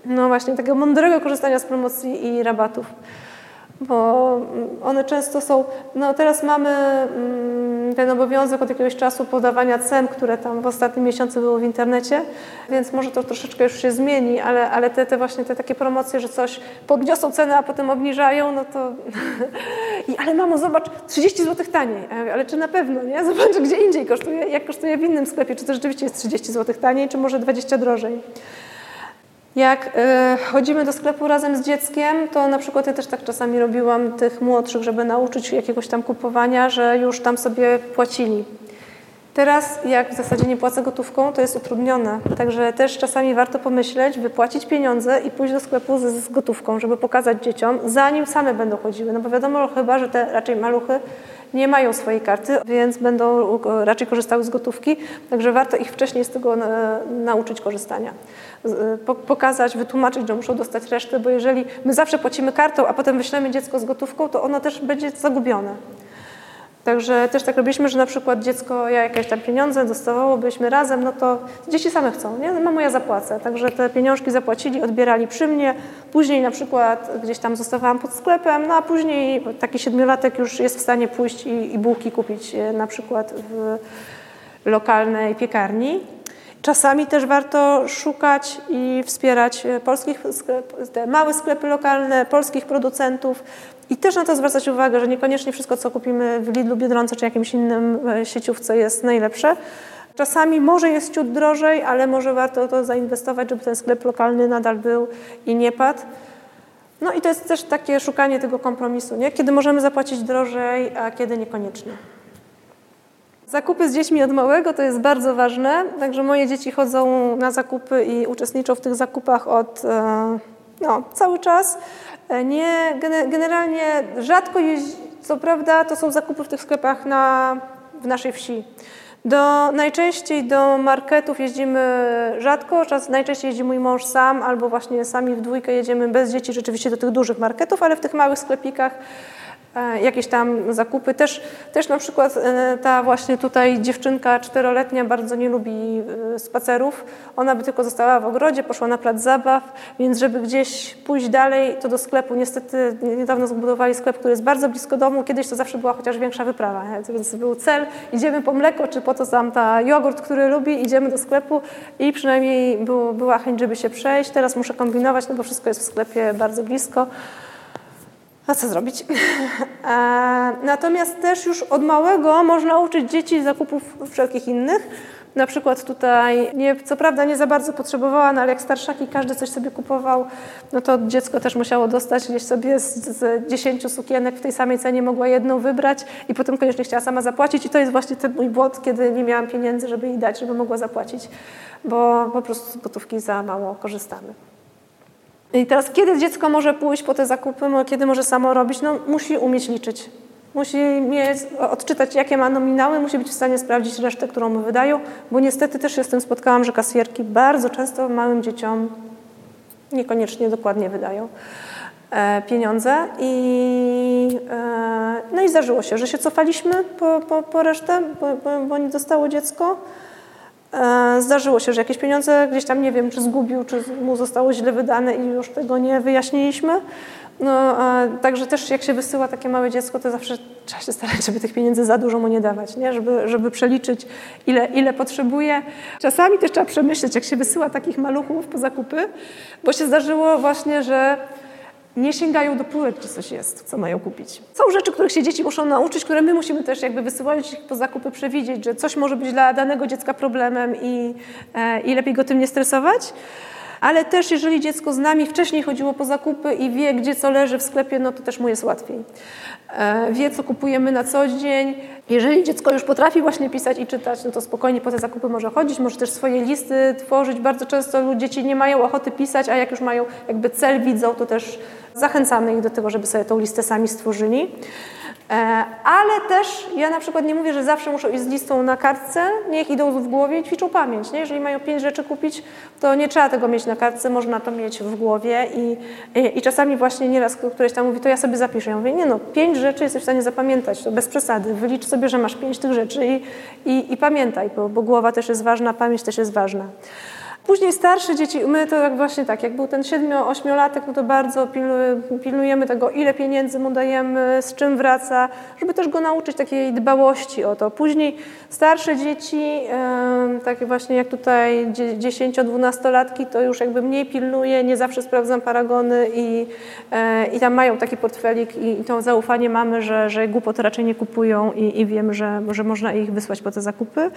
No właśnie, takiego mądrego korzystania z promocji i rabatów bo one często są, no teraz mamy mm, ten obowiązek od jakiegoś czasu podawania cen, które tam w ostatnim miesiącu było w internecie, więc może to troszeczkę już się zmieni, ale, ale te, te właśnie te takie promocje, że coś podniosą cenę, a potem obniżają, no to (laughs) I, ale mamo, zobacz, 30 zł taniej, ale czy na pewno, nie? (laughs) Zobacz, gdzie indziej kosztuje, jak kosztuje w innym sklepie, czy to rzeczywiście jest 30 zł taniej, czy może 20 drożej. Jak y, chodzimy do sklepu razem z dzieckiem, to na przykład ja też tak czasami robiłam tych młodszych, żeby nauczyć jakiegoś tam kupowania, że już tam sobie płacili. Teraz, jak w zasadzie nie płacę gotówką, to jest utrudnione. Także też czasami warto pomyśleć, wypłacić pieniądze i pójść do sklepu z, z gotówką, żeby pokazać dzieciom, zanim same będą chodziły. No bo wiadomo chyba, że te raczej maluchy nie mają swojej karty, więc będą raczej korzystały z gotówki, także warto ich wcześniej z tego e, nauczyć korzystania. E, pokazać, wytłumaczyć, że muszą dostać resztę, bo jeżeli my zawsze płacimy kartą, a potem wyślemy dziecko z gotówką, to ono też będzie zagubione. Także też tak robiliśmy, że na przykład dziecko, ja jakieś tam pieniądze dostawało, byliśmy razem, no to dzieci same chcą, nie? Mamo, ja zapłacę. Także te pieniążki zapłacili, odbierali przy mnie. Później na przykład gdzieś tam zostawałam pod sklepem, no a później taki siedmiolatek już jest w stanie pójść i, i bułki kupić e, na przykład w lokalnej piekarni. Czasami też warto szukać i wspierać e, polskich te małe sklepy lokalne, polskich producentów i też na to zwracać uwagę, że niekoniecznie wszystko, co kupimy w Lidlu, Biedronce czy jakimś innym e, sieciówce jest najlepsze. Czasami może jest ciut drożej, ale może warto to zainwestować, żeby ten sklep lokalny nadal był i nie padł. No i to jest też takie szukanie tego kompromisu, nie? kiedy możemy zapłacić drożej, a kiedy niekoniecznie. Zakupy z dziećmi od małego to jest bardzo ważne, także moje dzieci chodzą na zakupy i uczestniczą w tych zakupach od e, no, cały czas. E, nie, generalnie rzadko jeździ, co prawda to są zakupy w tych sklepach na, w naszej wsi. Do, najczęściej do marketów jeździmy rzadko, czas, najczęściej jeździ mój mąż sam albo właśnie sami w dwójkę jedziemy bez dzieci rzeczywiście do tych dużych marketów, ale w tych małych sklepikach jakieś tam zakupy. Też, też na przykład e, ta właśnie tutaj dziewczynka czteroletnia bardzo nie lubi e, spacerów. Ona by tylko została w ogrodzie, poszła na plac zabaw, więc żeby gdzieś pójść dalej, to do sklepu. Niestety niedawno zbudowali sklep, który jest bardzo blisko domu. Kiedyś to zawsze była chociaż większa wyprawa, więc był cel, idziemy po mleko, czy po to tam ta jogurt, który lubi, idziemy do sklepu i przynajmniej był, była chęć, żeby się przejść. Teraz muszę kombinować, no bo wszystko jest w sklepie bardzo blisko. A co zrobić? (laughs) E, natomiast też już od małego można uczyć dzieci zakupów wszelkich innych. Na przykład tutaj, nie, co prawda nie za bardzo potrzebowała, no ale jak starszaki każdy coś sobie kupował, no to dziecko też musiało dostać gdzieś sobie z, z 10 sukienek w tej samej cenie mogła jedną wybrać i potem koniecznie chciała sama zapłacić i to jest właśnie ten mój błąd, kiedy nie miałam pieniędzy, żeby jej dać, żeby mogła zapłacić, bo po prostu z gotówki za mało korzystamy. I teraz, kiedy dziecko może pójść po te zakupy, kiedy może samo robić? No, musi umieć liczyć. Musi mieć, odczytać, jakie ma nominały, musi być w stanie sprawdzić resztę, którą mu wydają, bo niestety też się z tym spotkałam, że kasjerki bardzo często małym dzieciom niekoniecznie dokładnie wydają e, pieniądze. I, e, no i zdarzyło się, że się cofaliśmy po, po, po resztę, bo, bo, bo nie dostało dziecko. E, zdarzyło się, że jakieś pieniądze gdzieś tam, nie wiem, czy zgubił, czy mu zostało źle wydane i już tego nie wyjaśniliśmy. No, także też jak się wysyła takie małe dziecko, to zawsze trzeba się starać, żeby tych pieniędzy za dużo mu nie dawać, nie? Żeby, żeby przeliczyć, ile, ile potrzebuje. Czasami też trzeba przemyśleć, jak się wysyła takich maluchów po zakupy, bo się zdarzyło właśnie, że nie sięgają do półek, czy coś jest, co mają kupić. Są rzeczy, których się dzieci muszą nauczyć, które my musimy też jakby wysyłać ich po zakupy przewidzieć, że coś może być dla danego dziecka problemem i, e, i lepiej go tym nie stresować. Ale też jeżeli dziecko z nami wcześniej chodziło po zakupy i wie, gdzie co leży w sklepie, no to też mu jest łatwiej. E, wie, co kupujemy na co dzień. Jeżeli dziecko już potrafi właśnie pisać i czytać, no to spokojnie po te zakupy może chodzić, może też swoje listy tworzyć. Bardzo często dzieci nie mają ochoty pisać, a jak już mają jakby cel, widzą, to też zachęcamy ich do tego, żeby sobie tą listę sami stworzyli. E, ale też ja na przykład nie mówię, że zawsze muszą iść z listą na kartce, niech idą w głowie i ćwiczą pamięć. Nie? Jeżeli mają pięć rzeczy kupić, to nie trzeba tego mieć na kartce, można to mieć w głowie i, i, i czasami właśnie nieraz któreś tam mówi, to ja sobie zapiszę. Ja mówię, nie no, pięć rzeczy jesteś w stanie zapamiętać, to bez przesady. Wylicz sobie, że masz pięć tych rzeczy i, i, i pamiętaj, bo, bo głowa też jest ważna, pamięć też jest ważna. Później starsze dzieci, my to jak właśnie tak, jak był ten 7-8-latek, no to bardzo pilnujemy tego, ile pieniędzy mu dajemy, z czym wraca, żeby też go nauczyć takiej dbałości o to. Później starsze dzieci, takie właśnie jak tutaj 10-12-latki, to już jakby mniej pilnuję, nie zawsze sprawdzam paragony i, e, i tam mają taki portfelik i, to zaufanie mamy, że, że głupot raczej nie kupują i, i wiem, że, że można ich wysłać po te zakupy.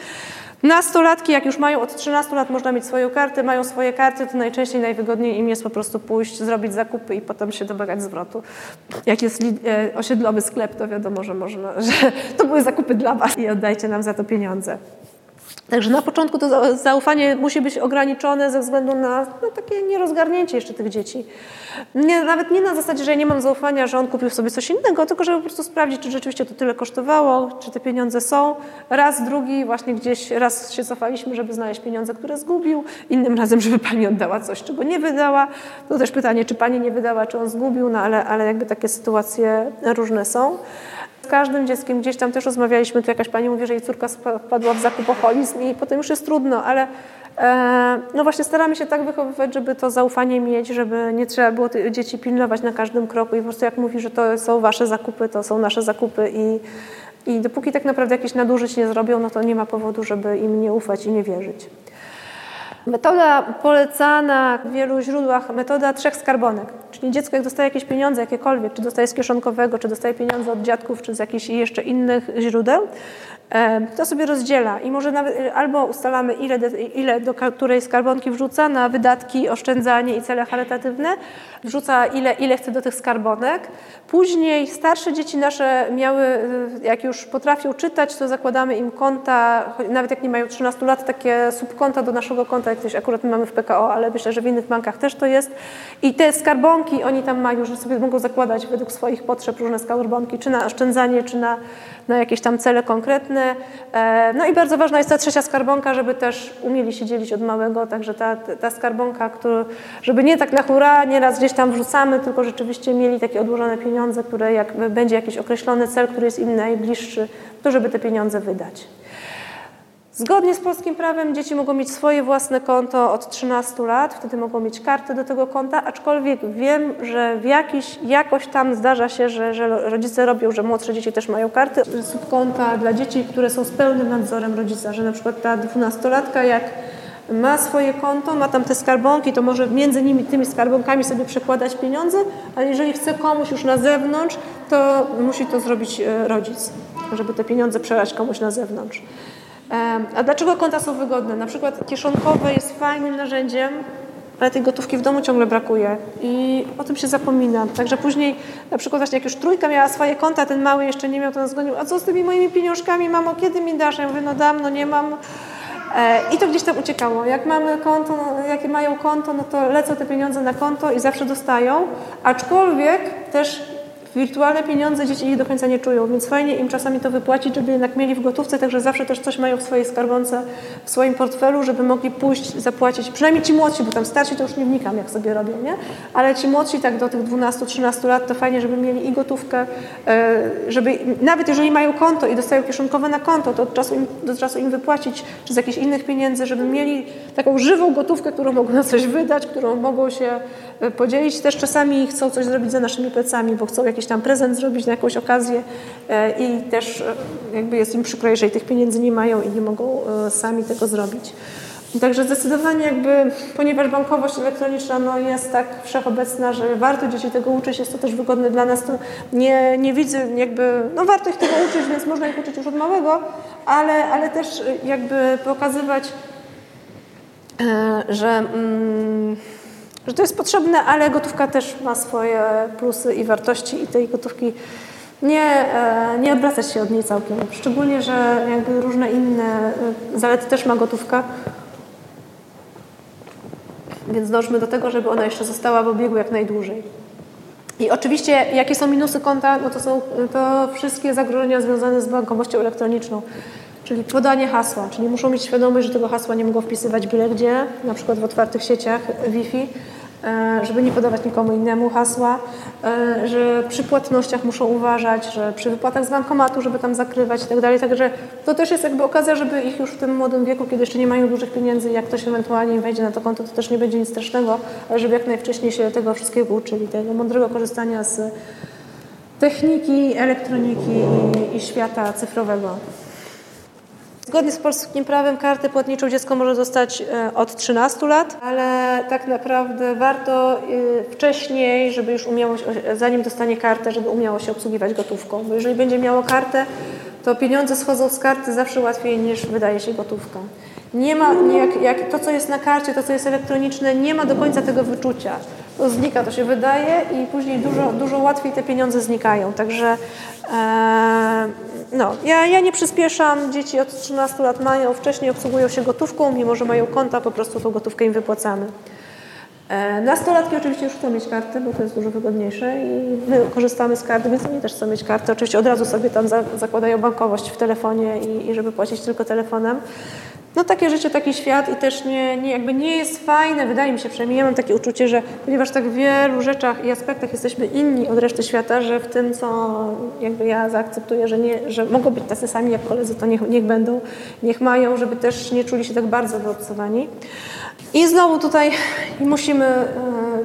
Nastolatki, jak już mają od 13 lat, można mieć swoją kartę, mają swoje karty, to najczęściej najwygodniej im jest po prostu pójść, zrobić zakupy i potem się domagać zwrotu. Jak jest e, osiedlowy sklep, to wiadomo, że można, (laughs) że to były zakupy dla Was i oddajcie nam za to pieniądze. Także na początku to zaufanie musi być ograniczone ze względu na no, takie nierozgarnięcie jeszcze tych dzieci. Nie, nawet nie na zasadzie, że ja nie mam zaufania, że on kupił sobie coś innego, tylko żeby po prostu sprawdzić, czy rzeczywiście to tyle kosztowało, czy te pieniądze są. Raz, drugi, właśnie gdzieś raz się cofaliśmy, żeby znaleźć pieniądze, które zgubił, innym razem, żeby pani oddała coś, czego nie wydała. To też pytanie, czy pani nie wydała, czy on zgubił, no ale, ale jakby takie sytuacje różne są każdym dzieckiem gdzieś tam też rozmawialiśmy, tu jakaś pani mówi, że jej córka wpadła w zakupoholizm i potem już jest trudno, ale e, no właśnie staramy się tak wychowywać, żeby to zaufanie mieć, żeby nie trzeba było tych dzieci pilnować na każdym kroku i po prostu jak mówi, że to są wasze zakupy, to są nasze zakupy i, i dopóki tak naprawdę jakieś nadużyć nie zrobią, no to nie ma powodu, żeby im nie ufać i nie wierzyć. Metoda polecana w wielu źródłach, metoda trzech skarbonek. Czyli dziecko jak dostaje jakieś pieniądze, jakiekolwiek, czy dostaje z kieszonkowego, czy dostaje pieniądze od dziadków, czy z jakichś jeszcze innych źródeł, to sobie rozdziela i może nawet albo ustalamy, ile, ile do której skarbonki wrzuca na wydatki, oszczędzanie i cele charytatywne, wrzuca ile, ile chce do tych skarbonek. Później starsze dzieci nasze miały, jak już potrafią czytać, to zakładamy im konta, nawet jak nie mają 13 lat, takie subkonta do naszego konta, jak akurat my mamy w PKO, ale myślę, że w innych bankach też to jest. I te skarbonki oni tam mają, że sobie mogą zakładać według swoich potrzeb różne skarbonki, czy na oszczędzanie, czy na, na jakieś tam cele konkretne. E, no i bardzo ważna jest ta trzecia skarbonka, żeby też umieli się dzielić od małego, także ta, ta skarbonka, żeby nie tak na hura, nieraz gdzieś tam wrzucamy, tylko rzeczywiście mieli takie odłożone pieniądze, które jak będzie jakiś określony cel, który jest im najbliższy, to żeby te pieniądze wydać. Zgodnie z polskim prawem dzieci mogą mieć swoje własne konto od 13 lat, wtedy mogą mieć kartę do tego konta, aczkolwiek wiem, że w jakiś, jakoś tam zdarza się, że, że rodzice robią, że młodsze dzieci też mają karty subkonta dla dzieci, które są z pełnym nadzorem rodzica, że na przykład ta dwunastolatka jak ma swoje konto, ma tam te skarbonki, to może między nimi tymi skarbonkami sobie przekładać pieniądze, ale jeżeli chce komuś już na zewnątrz, to musi to zrobić e, rodzic, żeby te pieniądze przelać komuś na zewnątrz. A dlaczego konta są wygodne? Na przykład kieszonkowe jest fajnym narzędziem, ale tej gotówki w domu ciągle brakuje i o tym się zapomina. Także później, na przykład właśnie jak już trójka miała swoje konta, ten mały jeszcze nie miał, to nas a co z tymi moimi pieniążkami, mamo, kiedy mi dasz? Ja mówię, no dam, no nie mam. E, I to gdzieś tam uciekało. Jak mamy konto, no, jak mają konto, no to lecą te pieniądze na konto i zawsze dostają, aczkolwiek też wirtualne pieniądze dzieci ich do końca nie czują, więc fajnie im czasami to wypłacić, żeby jednak mieli w gotówce, także zawsze też coś mają w swojej skarbonce, w swoim portfelu, żeby mogli pójść, zapłacić, przynajmniej ci młodsi, bo tam starsi to już nie wnikam, jak sobie robią, nie? Ale ci młodsi tak do tych 12-13 lat, to fajnie, żeby mieli i gotówkę, e, żeby nawet jeżeli mają konto i dostają kieszonkowe na konto, to od czasu im, do czasu im wypłacić, czy z jakichś innych pieniędzy, żeby mieli taką żywą gotówkę, którą mogą na coś wydać, którą mogą się podzielić. Też czasami chcą coś zrobić za naszymi plecami, bo chcą jakiś tam prezent zrobić na jakąś okazję e, i też e, jakby jest im przykro, jeżeli tych pieniędzy nie mają i nie mogą e, sami tego zrobić. Także zdecydowanie jakby, ponieważ bankowość elektroniczna no, jest tak wszechobecna, że warto dzieci tego uczyć, jest to też wygodne dla nas, to nie, nie widzę jakby, no warto ich tego uczyć, więc można ich uczyć już od małego, ale, ale też jakby pokazywać, że... Mm, że to jest potrzebne, ale gotówka też ma swoje plusy i wartości i tej gotówki nie, e, nie odwracać się od niej całkiem. Szczególnie, że jakby różne inne e, zalety też ma gotówka. Więc dążmy do tego, żeby ona jeszcze została w obiegu jak najdłużej. I oczywiście, jakie są minusy konta? No to są to wszystkie zagrożenia związane z bankowością elektroniczną. Czyli podanie hasła, czyli muszą mieć świadomość, że tego hasła nie mogą wpisywać byle gdzie, na przykład w otwartych sieciach Wi-Fi, żeby nie podawać nikomu innemu hasła, e, że przy płatnościach muszą uważać, że przy wypłatach z bankomatu, żeby tam zakrywać i tak. Także to też jest jakby okazja, żeby ich już w tym młodym wieku, kiedy jeszcze nie mają dużych pieniędzy, jak ktoś ewentualnie wejdzie na to konto, to też nie będzie nic strasznego, ale żeby jak najwcześniej się tego wszystkiego uczyli, tego mądrego korzystania z techniki, elektroniki i, i świata cyfrowego. Zgodnie z polskim prawem kartę płatniczą dziecko może dostać e, od 13 lat, ale tak naprawdę warto e, wcześniej, żeby już umiało, zanim dostanie kartę, żeby umiało się obsługiwać gotówką. Bo jeżeli będzie miało kartę, to pieniądze schodzą z karty zawsze łatwiej niż wydaje się gotówka. Nie ma, jak, jak to co jest na karcie, to co jest elektroniczne, nie ma do końca tego wyczucia. Znika, to się wydaje i później dużo, dużo łatwiej te pieniądze znikają. Także e, no, ja, ja nie przyspieszam. Dzieci od 13 lat mają, wcześniej obsługują się gotówką, mimo że mają konta, po prostu tą gotówkę im wypłacamy. E, nastolatki oczywiście już chcą mieć kartę, bo to jest dużo wygodniejsze i my korzystamy z karty, więc oni też chcą mieć kartę. Oczywiście od razu sobie tam za, zakładają bankowość w telefonie i, i żeby płacić tylko telefonem. No takie życie, taki świat i też nie, nie, jakby nie jest fajne, wydaje mi się przynajmniej, ja mam takie uczucie, że ponieważ tak w wielu rzeczach i aspektach jesteśmy inni od reszty świata, że w tym, co jakby ja zaakceptuję, że, nie, że mogą być tacy sami jak koledzy, to niech, niech będą, niech mają, żeby też nie czuli się tak bardzo wyobcowani. I znowu tutaj musimy, e,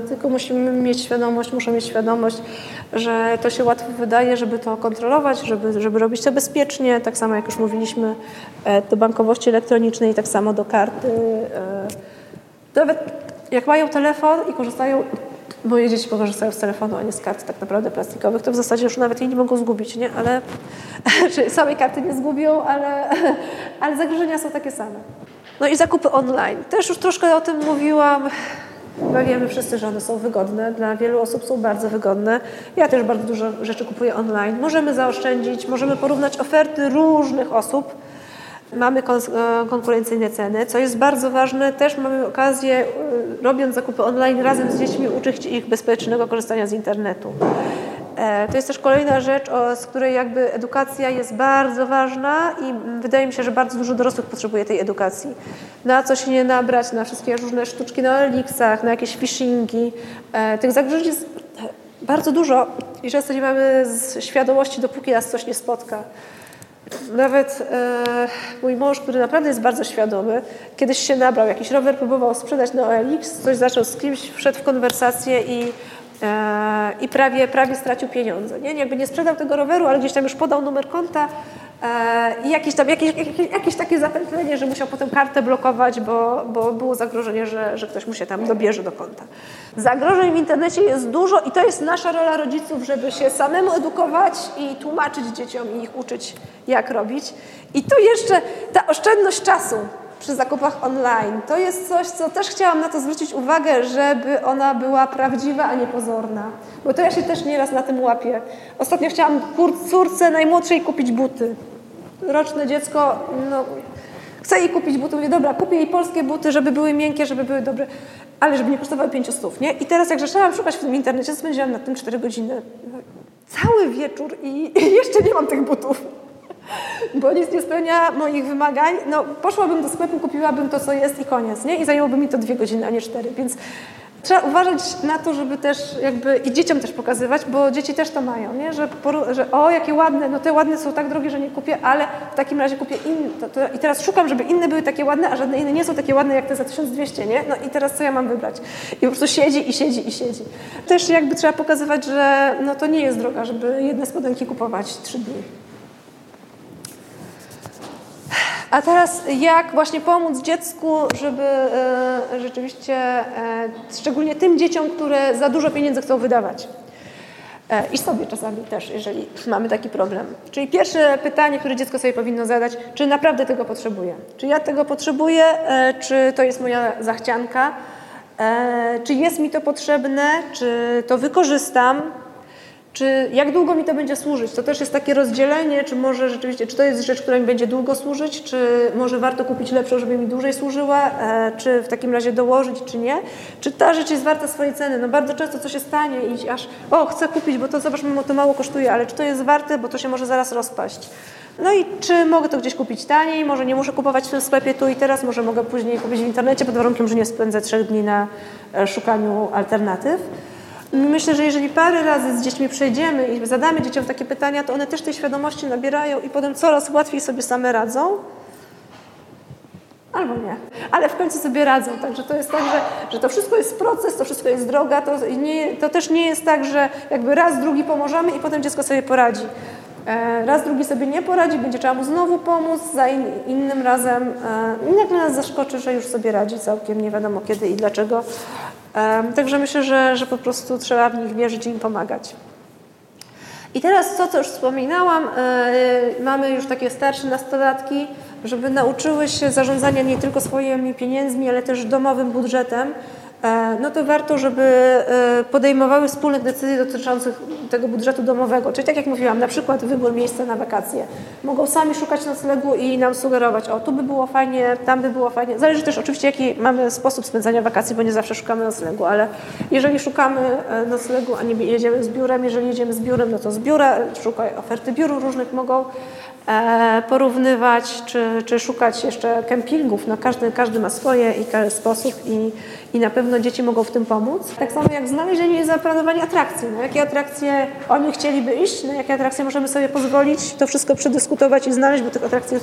tylko musimy mieć świadomość, muszę mieć świadomość, że to się łatwo wydaje, żeby to kontrolować, żeby, żeby robić to bezpiecznie, tak samo jak już mówiliśmy e, do bankowości elektronicznej, tak samo do karty, e, nawet jak mają telefon i korzystają, moje dzieci korzystają z telefonu, a nie z kart tak naprawdę plastikowych, to w zasadzie już nawet jej nie mogą zgubić, nie? Ale, (laughs) czyli samej karty nie zgubią, ale, (laughs) ale zagrożenia są takie same. No i zakupy online. Też już troszkę o tym mówiłam. Chyba wiemy wszyscy, że one są wygodne. Dla wielu osób są bardzo wygodne. Ja też bardzo dużo rzeczy kupuję online. Możemy zaoszczędzić, możemy porównać oferty różnych osób. Mamy e, konkurencyjne ceny, co jest bardzo ważne. Też mamy okazję, e, robiąc zakupy online razem z dziećmi, uczyć ich bezpiecznego korzystania z internetu. E, to jest też kolejna rzecz, z której jakby edukacja jest bardzo ważna i wydaje mi się, że bardzo dużo dorosłych potrzebuje tej edukacji. Na co się nie nabrać, na wszystkie różne sztuczki na eliksach, na jakieś phishingi. Tych zagrożeń jest bardzo dużo i często nie mamy świadomości, dopóki nas coś nie spotka. Nawet e, mój mąż, który naprawdę jest bardzo świadomy, kiedyś się nabrał, jakiś rower próbował sprzedać na OLX, coś zaczął z kimś, wszedł w konwersację i E, i prawie, prawie stracił pieniądze. Nie? Jakby nie sprzedał tego roweru, ale gdzieś tam już podał numer konta i jakieś, tam, jakieś, jakieś, jakieś takie zapętlenie, że musiał potem kartę blokować, bo, bo było zagrożenie, że, że ktoś mu się tam dobierze do konta. Zagrożeń w internecie jest dużo i to jest nasza rola rodziców, żeby się samemu edukować i tłumaczyć dzieciom i ich uczyć, jak robić. I tu jeszcze ta oszczędność czasu przy zakupach online. To jest coś, co też chciałam na to zwrócić uwagę, żeby ona była prawdziwa, a nie pozorna. Bo to ja się też nieraz na tym łapię. Ostatnio chciałam córce najmłodszej kupić buty. Roczne dziecko, no, chcę jej kupić buty. Mówię, dobra, kupię jej polskie buty, żeby były miękkie, żeby były dobre, ale żeby nie kosztowały 500, nie? I teraz jak zaczęłam szukać w tym internecie, spędziłam na tym 4 godziny. Cały wieczór (laughs) i jeszcze nie mam tych butów (laughs) bo nic nie spełnia moich wymagań, no poszłabym do sklepu, kupiłabym to, co jest i koniec, nie? I zajęłoby mi to dwie godziny, a nie cztery, więc trzeba uważać na to, żeby też jakby i dzieciom też pokazywać, bo dzieci też to mają, nie? Że, że o, jakie ładne, no te ładne są tak drogie, że nie kupię, ale w takim razie kupię inne. To, to, I teraz szukam, żeby inne były takie ładne, a żadne inne nie są takie ładne jak te za 1200, nie? No i teraz co ja mam wybrać? I po prostu siedzi i siedzi i siedzi. Też jakby trzeba pokazywać, że no to nie jest droga, żeby jedne spodenki kupować trzy dni. A teraz jak właśnie pomóc dziecku, żeby e, rzeczywiście, e, szczególnie tym dzieciom, które za dużo pieniędzy chcą wydawać. E, I sobie czasami też, jeżeli mamy taki problem. Czyli pierwsze pytanie, które dziecko sobie powinno zadać, czy naprawdę tego potrzebuję? Czy ja tego potrzebuję? Czy to jest moja zachcianka? Czy jest mi to potrzebne? Czy to wykorzystam? Czy jak długo mi to będzie służyć? To też jest takie rozdzielenie, czy może rzeczywiście, czy to jest rzecz, która mi będzie długo służyć, czy może warto kupić lepszą, żeby mi dłużej służyła, e, czy w takim razie dołożyć, czy nie? Czy ta rzecz jest warta swojej ceny? No bardzo często coś jest tanie i aż, o chcę kupić, bo to zobaczmy, to mało kosztuje, ale czy to jest warte, bo to się może zaraz rozpaść. No i czy mogę to gdzieś kupić taniej? Może nie muszę kupować w tym sklepie tu i teraz, może mogę później kupić w internecie pod warunkiem, że nie spędzę trzech dni na e, szukaniu alternatyw. Myślę, że jeżeli parę razy z dziećmi przejdziemy i zadamy dzieciom takie pytania, to one też tej świadomości nabierają i potem coraz łatwiej sobie same radzą. Albo nie, ale w końcu sobie radzą. Także to jest tak, że, że to wszystko jest proces, to wszystko jest droga. To, nie, to też nie jest tak, że jakby raz, drugi pomożemy i potem dziecko sobie poradzi. E, raz, drugi sobie nie poradzi, będzie trzeba mu znowu pomóc, za in, innym razem e, nagle nas zaskoczy, że już sobie radzi całkiem, nie wiadomo kiedy i dlaczego. Także myślę, że, że po prostu trzeba w nich wierzyć i im pomagać. I teraz to, co już wspominałam, e, mamy już takie starsze nastolatki, żeby nauczyły się zarządzania nie tylko swoimi pieniędzmi, ale też domowym budżetem. E, no to warto, żeby e, podejmowały wspólnych decyzji dotyczących tego budżetu domowego. Czyli tak jak mówiłam, na przykład wybór miejsca na wakacje. Mogą sami szukać noclegu i nam sugerować, o tu by było fajnie, tam by było fajnie. Zależy też oczywiście jaki mamy sposób spędzania wakacji, bo nie zawsze szukamy noclegu, ale jeżeli szukamy e, noclegu, a nie jedziemy z biurem, jeżeli jedziemy z biurem, no to z biura, szukaj oferty biur różnych mogą porównywać, czy, czy szukać jeszcze kempingów. No każdy, każdy ma swoje i sposób i, i na pewno dzieci mogą w tym pomóc. Tak samo jak znalezienie i zaplanowanie atrakcji. Na jakie atrakcje oni chcieliby iść, na jakie atrakcje możemy sobie pozwolić, to wszystko przedyskutować i znaleźć, bo tych atrakcji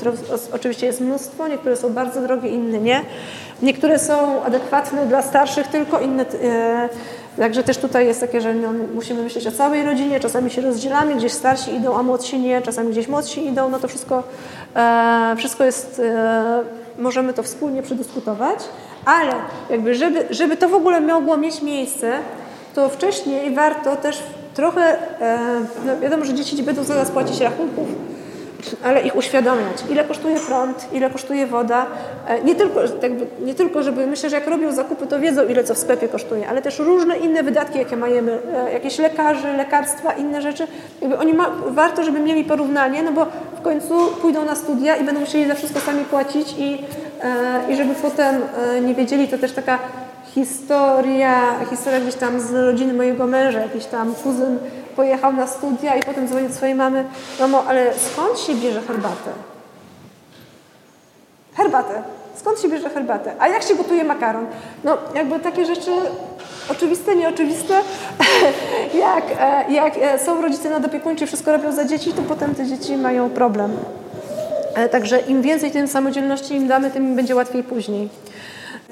oczywiście jest mnóstwo, niektóre są bardzo drogie, inne nie. Niektóre są adekwatne dla starszych, tylko inne... E, Także też tutaj jest takie, że no, musimy myśleć o całej rodzinie, czasami się rozdzielamy, gdzieś starsi idą, a młodsi nie, czasami gdzieś młodsi idą, no to wszystko, e, wszystko jest, e, możemy to wspólnie przedyskutować. Ale jakby żeby, żeby to w ogóle mogło mieć miejsce, to wcześniej warto też trochę, e, no wiadomo, że dzieci będą zaraz płacić rachunków, ale ich uświadamiać, ile kosztuje prąd, ile kosztuje woda. E, nie tylko, jakby, nie tylko, żeby myślę, że jak robią zakupy, to wiedzą, ile co w sklepie kosztuje, ale też różne inne wydatki, jakie majemy, e, jakieś lekarzy, lekarstwa, inne rzeczy. Jakby oni ma, warto, żeby mieli porównanie, no bo w końcu pójdą na studia i będą musieli za wszystko sami płacić i, i żeby potem nie wiedzieli, to też taka historia, historia gdzieś tam z rodziny mojego męża, jakiś tam kuzyn pojechał na studia i potem dzwonił do swojej mamy, mamo, ale skąd się bierze herbatę? Herbatę. Skąd się bierze herbatę? A jak się gotuje makaron? No, jakby takie rzeczy oczywiste, nieoczywiste. (laughs) jak, e, jak e, są rodzice nadopiekuńczy, wszystko robią za dzieci, to potem te dzieci mają problem. E, także im więcej tym samodzielności im damy, tym będzie łatwiej później.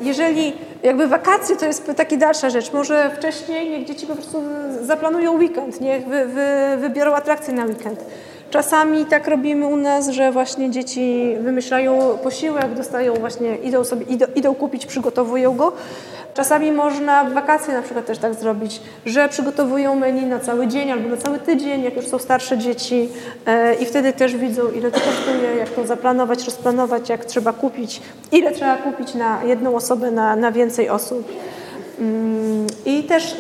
Jeżeli jakby wakacje to jest taka dalsza rzecz, może wcześniej niech dzieci po prostu zaplanują weekend, niech wy, wy, wybiorą atrakcje na weekend. Czasami tak robimy u nas, że właśnie dzieci wymyślają posiłek, dostają właśnie, idą sobie, idą, idą kupić, przygotowują go. Czasami można w wakacje na przykład też tak zrobić, że przygotowują menu na cały dzień albo na cały tydzień, jak już są starsze dzieci e, i wtedy też widzą, ile to kosztuje, jak to zaplanować, rozplanować, jak trzeba kupić, ile trzeba kupić na jedną osobę, na, na więcej osób. Mm, I też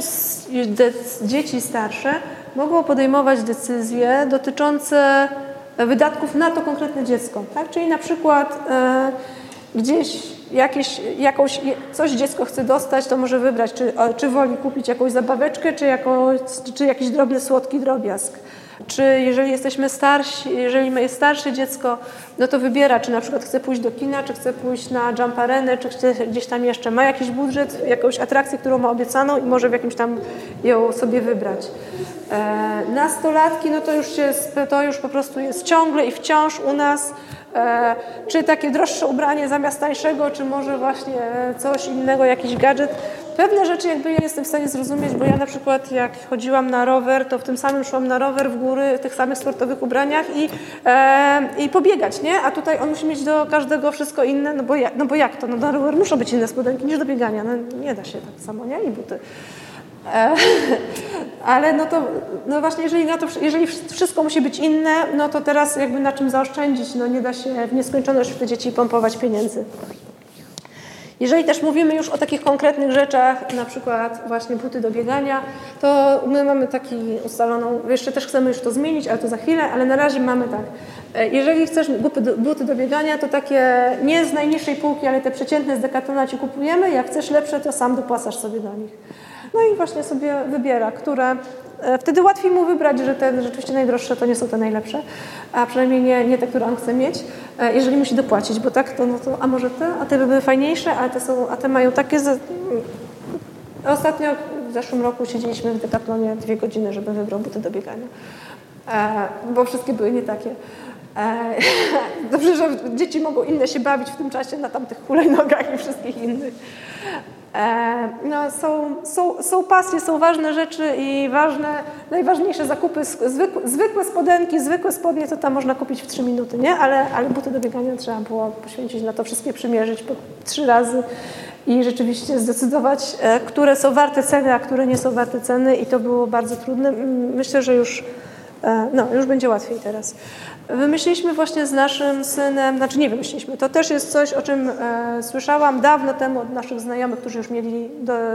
dzieci starsze mogą podejmować decyzje dotyczące wydatków na to konkretne dziecko. Tak? Czyli na przykład e, gdzieś jakieś, jakąś, coś dziecko chce dostać, to może wybrać, czy, czy woli kupić jakąś zabaweczkę, czy, jakąś, czy jakiś drobny, słodki drobiazg. Czy jeżeli jesteśmy starsi, jeżeli jest starsze dziecko, no to wybiera, czy na przykład chce pójść do kina, czy chce pójść na jump arenę, czy chce gdzieś tam jeszcze ma jakiś budżet, jakąś atrakcję, którą ma obiecaną i może w jakimś tam ją sobie wybrać. E, nastolatki, no to już, się, to już po prostu jest ciągle i wciąż u nas czy takie droższe ubranie zamiast tańszego, czy może właśnie coś innego, jakiś gadżet. Pewne rzeczy jakby ja jestem w stanie zrozumieć, bo ja na przykład jak chodziłam na rower, to w tym samym szłam na rower w góry w tych samych sportowych ubraniach i, e, i pobiegać, nie? A tutaj on musi mieć do każdego wszystko inne, no bo, jak, no bo jak to? No na rower muszą być inne spodenki niż do biegania. No nie da się tak samo, nie? I buty. E, (laughs) ale no to, no właśnie, jeżeli, na to, jeżeli wszystko musi być inne, no to teraz jakby na czym zaoszczędzić? No nie da się w nieskończoność w te dzieci pompować pieniędzy. Jeżeli też mówimy już o takich konkretnych rzeczach, na przykład właśnie buty do biegania, to my mamy taki ustaloną, jeszcze też chcemy już to zmienić, ale to za chwilę, ale na razie mamy tak. E, jeżeli chcesz buty do, biegania, to takie nie z najniższej półki, ale te przeciętne z dekatona ci kupujemy. Jak chcesz lepsze, to sam dopłacasz sobie do nich. No i właśnie sobie wybiera, które e, Wtedy łatwiej mu wybrać, że te rzeczywiście najdroższe to nie są te najlepsze, a przynajmniej nie, nie te, które on chce mieć, e, jeżeli musi dopłacić, bo tak, to, no to a może te, a te by były fajniejsze, a te, są, a te mają takie... Z... Ostatnio w zeszłym roku siedzieliśmy w Decathlonie dwie godziny, żeby wybrał buty do biegania, e, bo wszystkie były nie takie. (laughs) Dobrze, że dzieci mogą inne się bawić w tym czasie na tamtych hulajnogach i wszystkich innych. E, no, są, są, są pasje, są ważne rzeczy i ważne, najważniejsze zakupy, zwykłe, zwykłe spodenki, zwykłe spodnie, to tam można kupić w trzy minuty, nie? Ale, ale buty do biegania trzeba było poświęcić na to, wszystkie przymierzyć po trzy razy i rzeczywiście zdecydować, e, które są warte ceny, a które nie są warte ceny i to było bardzo trudne. Myślę, że już E, no, już będzie łatwiej teraz. Wymyśliliśmy właśnie z naszym synem, znaczy nie wymyśliliśmy, to też jest coś, o czym e, słyszałam dawno temu od naszych znajomych, którzy już mieli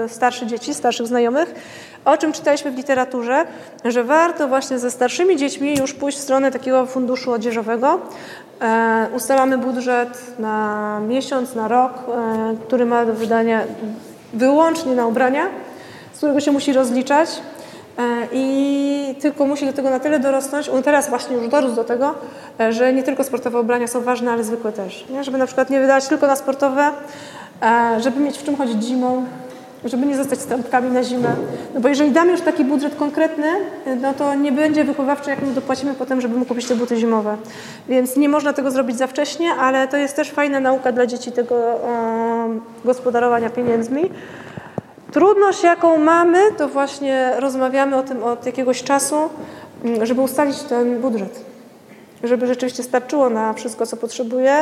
starsze dzieci, starszych znajomych, o czym czytaliśmy w literaturze, że warto właśnie ze starszymi dziećmi już pójść w stronę takiego funduszu odzieżowego. E, ustalamy budżet na miesiąc, na rok, e, który ma do wydania wyłącznie na ubrania, z którego się musi rozliczać I tylko musi do tego na tyle dorosnąć, on teraz właśnie już dorósł do tego, e, że nie tylko sportowe ubrania są ważne, ale zwykłe też. Nie? Żeby na przykład nie wydać tylko na sportowe, e, żeby mieć w czym chodzić zimą, żeby nie zostać trampkami na zimę. No bo jeżeli damy już taki budżet konkretny, no to nie będzie wychowawczy, jak mu dopłacimy potem, żeby mu kupić te buty zimowe. Więc nie można tego zrobić za wcześnie, ale to jest też fajna nauka dla dzieci tego um, gospodarowania pieniędzmi. Trudność, jaką mamy, to właśnie rozmawiamy o tym od jakiegoś czasu, mm, żeby ustalić ten budżet. Żeby rzeczywiście starczyło na wszystko, co potrzebuje.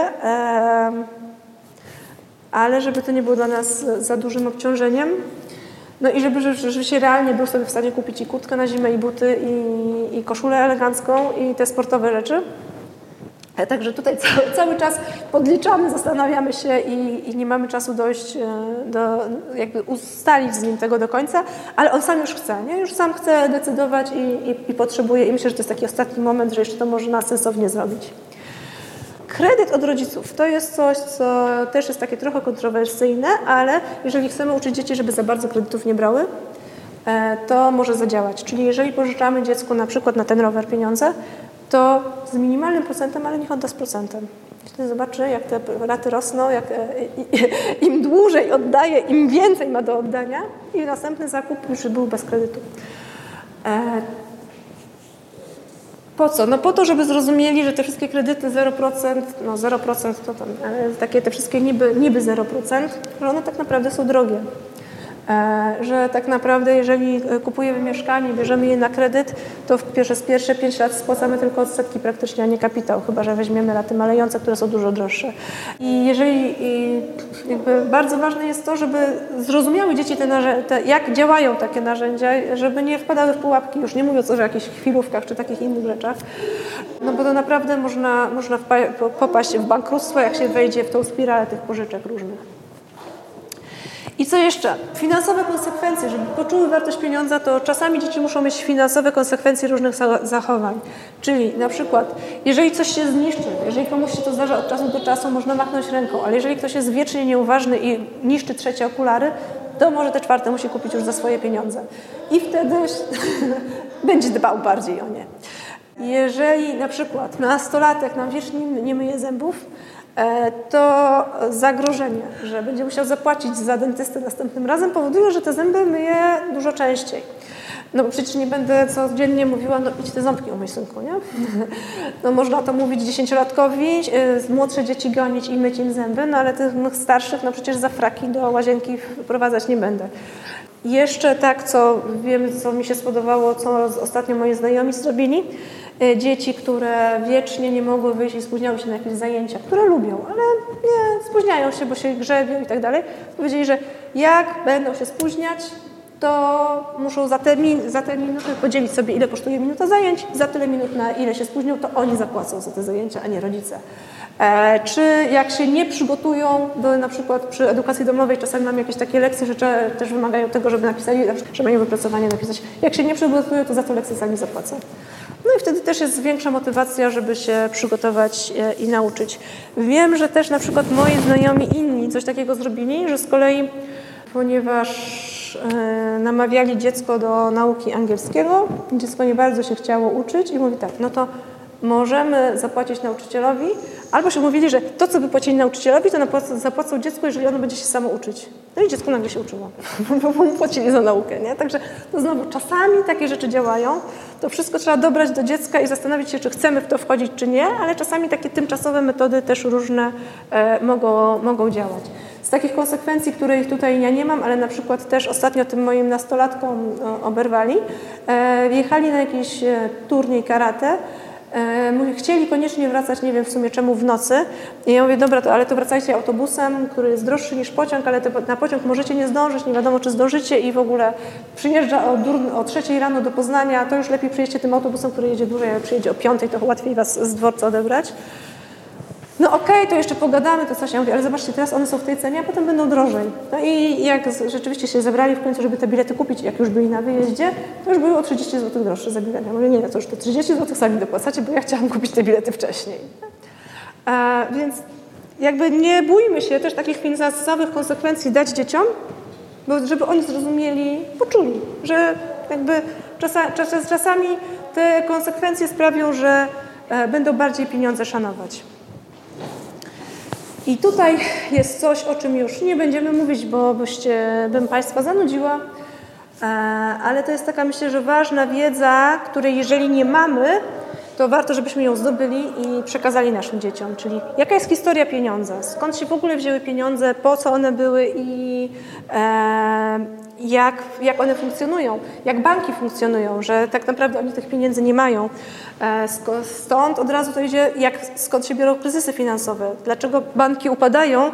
ale żeby to nie było dla nas za dużym obciążeniem. No i żeby rzeczywiście realnie był sobie w stanie kupić i kurtkę na zimę, i buty, i, i koszulę elegancką, i te sportowe rzeczy. E, także tutaj cały, (laughs) cały, czas podliczamy, zastanawiamy się i, i, nie mamy czasu dojść e, do, jakby ustalić z nim tego do końca, ale on sam już chce, nie? już sam chce decydować i, i, i potrzebuje i myślę, że to jest taki ostatni moment, że jeszcze to można sensownie zrobić. Kredyt od rodziców to jest coś, co też jest takie trochę kontrowersyjne, ale jeżeli chcemy uczyć dzieci, żeby za bardzo kredytów nie brały, e, to może zadziałać. Czyli jeżeli pożyczamy dziecku na przykład na ten rower pieniądze, to z minimalnym procentem, ale niech odda z procentem. Wtedy zobaczy, jak te raty rosną, jak e, (laughs) im dłużej oddaje, im więcej ma do oddania i następny zakup już był bez kredytu. E, po co? No po to, żeby zrozumieli, że te wszystkie kredyty 0%, no 0% to tam, ale takie te wszystkie niby, niby 0%, że one tak naprawdę są drogie. E, że tak naprawdę jeżeli e, kupujemy mieszkanie, bierzemy je na kredyt, to przez pierwsze 5 lat spłacamy tylko odsetki praktycznie, a nie kapitał, chyba że weźmiemy raty malejące, które są dużo droższe. I jeżeli i bardzo ważne jest to, żeby zrozumiały dzieci te, te, jak działają takie narzędzia, żeby nie wpadały w pułapki, już nie mówiąc o jakichś chwilówkach czy takich innych rzeczach, no bo to naprawdę można, można popaść w bankructwo, jak się wejdzie w tą spiralę tych pożyczek różnych. I co jeszcze? Finansowe konsekwencje. Żeby poczuły wartość pieniądza, to czasami dzieci muszą mieć finansowe konsekwencje różnych zachowań. Czyli na przykład, jeżeli coś się zniszczy, jeżeli komuś się to zdarza od czasu do czasu, można machnąć ręką, ale jeżeli ktoś jest wiecznie nieuważny i niszczy trzecie okulary, to może te czwarte musi kupić już za swoje pieniądze. I wtedy (laughs) będzie dbał bardziej o nie. Jeżeli na przykład nastolatek nam wiecznie nie myje zębów, to zagrożenie, że będzie musiał zapłacić za dentystę następnym razem, powoduje, że te zęby myje dużo częściej. No bo przecież nie będę codziennie mówiła, no idź te ząbki umyj synku, nie? No można to mówić dziesięciolatkowi, e, młodsze dzieci gonić i myć im zęby, no ale tych starszych, no przecież za fraki do łazienki wprowadzać nie będę. Jeszcze tak, co wiem, co mi się spodobało, co ostatnio moi znajomi zrobili, E, dzieci, które wiecznie nie mogły wyjść i spóźniały się na jakieś zajęcia, które lubią, ale nie spóźniają się, bo się grzebią i tak dalej. Powiedzieli, że jak będą się spóźniać, to muszą za te, za te minuty podzielić sobie, ile kosztuje minuta zajęć, za tyle minut, na ile się spóźnią, to oni zapłacą za te zajęcia, a nie rodzice. E, czy jak się nie przygotują, bo na przykład przy edukacji domowej czasami mamy jakieś takie lekcje, że też wymagają tego, żeby napisali, że mają wypracowanie napisać. Jak się nie przygotują, to za to lekcje sami zapłacą. No i wtedy też jest większa motywacja, żeby się przygotować e, i nauczyć. Wiem, że też na przykład moi znajomi inni coś takiego zrobili, że z kolei, ponieważ e, namawiali dziecko do nauki angielskiego, dziecko nie bardzo się chciało uczyć i mówi tak, no to możemy zapłacić nauczycielowi, albo się mówili, że to, co by płacili nauczycielowi, to zapłacą dziecku, jeżeli ono będzie się samo uczyć. No i dziecko nagle się uczyło, (laughs) bo mu płacili za naukę, nie? Także to znowu czasami takie rzeczy działają. To wszystko trzeba dobrać do dziecka i zastanowić się, czy chcemy w to wchodzić, czy nie, ale czasami takie tymczasowe metody też różne e, mogą, mogą działać. Z takich konsekwencji, których tutaj ja nie mam, ale na przykład też ostatnio tym moim nastolatkom oberwali, e, wjechali na jakiś e, turniej karate, E, chcieli koniecznie wracać, nie wiem w sumie czemu w nocy. I ja mówię, dobra, to, ale to wracajcie autobusem, który jest droższy niż pociąg, ale na pociąg możecie nie zdążyć, nie wiadomo czy zdążycie i w ogóle przyjeżdża o, o trzeciej rano do Poznania, to już lepiej przyjeźdźcie tym autobusem, który jedzie dłużej, ale przyjedzie o piątej, to łatwiej was z dworca odebrać no okej, okay, to jeszcze pogadamy, to coś. Ja mówię, ale zobaczcie, teraz one są w tej cenie, a potem będą drożej. No i jak rzeczywiście się zebrali w końcu, żeby te bilety kupić, jak już byli na wyjeździe, to już były o 30 zł droższe za bilet. Ja mówię, nie, to już te 30 zł sami dopłacacie, bo ja chciałam kupić te bilety wcześniej. A, więc jakby nie bójmy się też takich finansowych konsekwencji dać dzieciom, bo żeby oni zrozumieli, poczuli, że jakby czasa, czas, czasami te konsekwencje sprawią, że e, będą bardziej pieniądze szanować. I tutaj jest coś, o czym już nie będziemy mówić, bo byście, bym Państwa zanudziła, ale to jest taka, myślę, że ważna wiedza, której jeżeli nie mamy, to warto, żebyśmy ją zdobyli i przekazali naszym dzieciom. Czyli jaka jest historia pieniądza, skąd się w ogóle wzięły pieniądze, po co one były i e, jak, jak one funkcjonują, jak banki funkcjonują, że tak naprawdę oni tych pieniędzy nie mają. E, stąd od razu to idzie, jak, skąd się biorą kryzysy finansowe, dlaczego banki upadają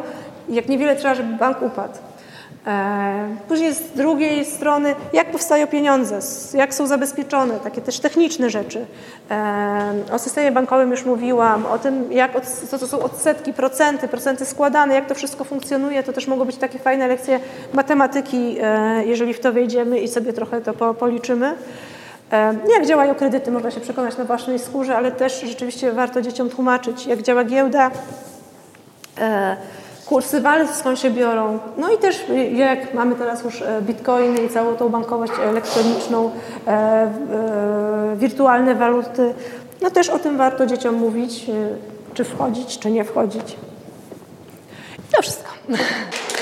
jak niewiele trzeba, żeby bank upadł. E, później z drugiej strony, jak powstają pieniądze, jak są zabezpieczone, takie też techniczne rzeczy. E, o systemie bankowym już mówiłam, o tym, jak co to są odsetki, procenty, procenty składane, jak to wszystko funkcjonuje. To też mogą być takie fajne lekcje matematyki, e, jeżeli w to wejdziemy i sobie trochę to policzymy. Jak działają kredyty, można się przekonać na własnej skórze, ale też rzeczywiście warto dzieciom tłumaczyć, jak działa giełda kursy walut się biorą. No i też jak mamy teraz już e, bitcoiny i całą tą bankowość elektroniczną, e, e, wirtualne waluty, no też o tym warto dzieciom mówić, czy wchodzić, czy nie wchodzić. To wszystko. (laughs)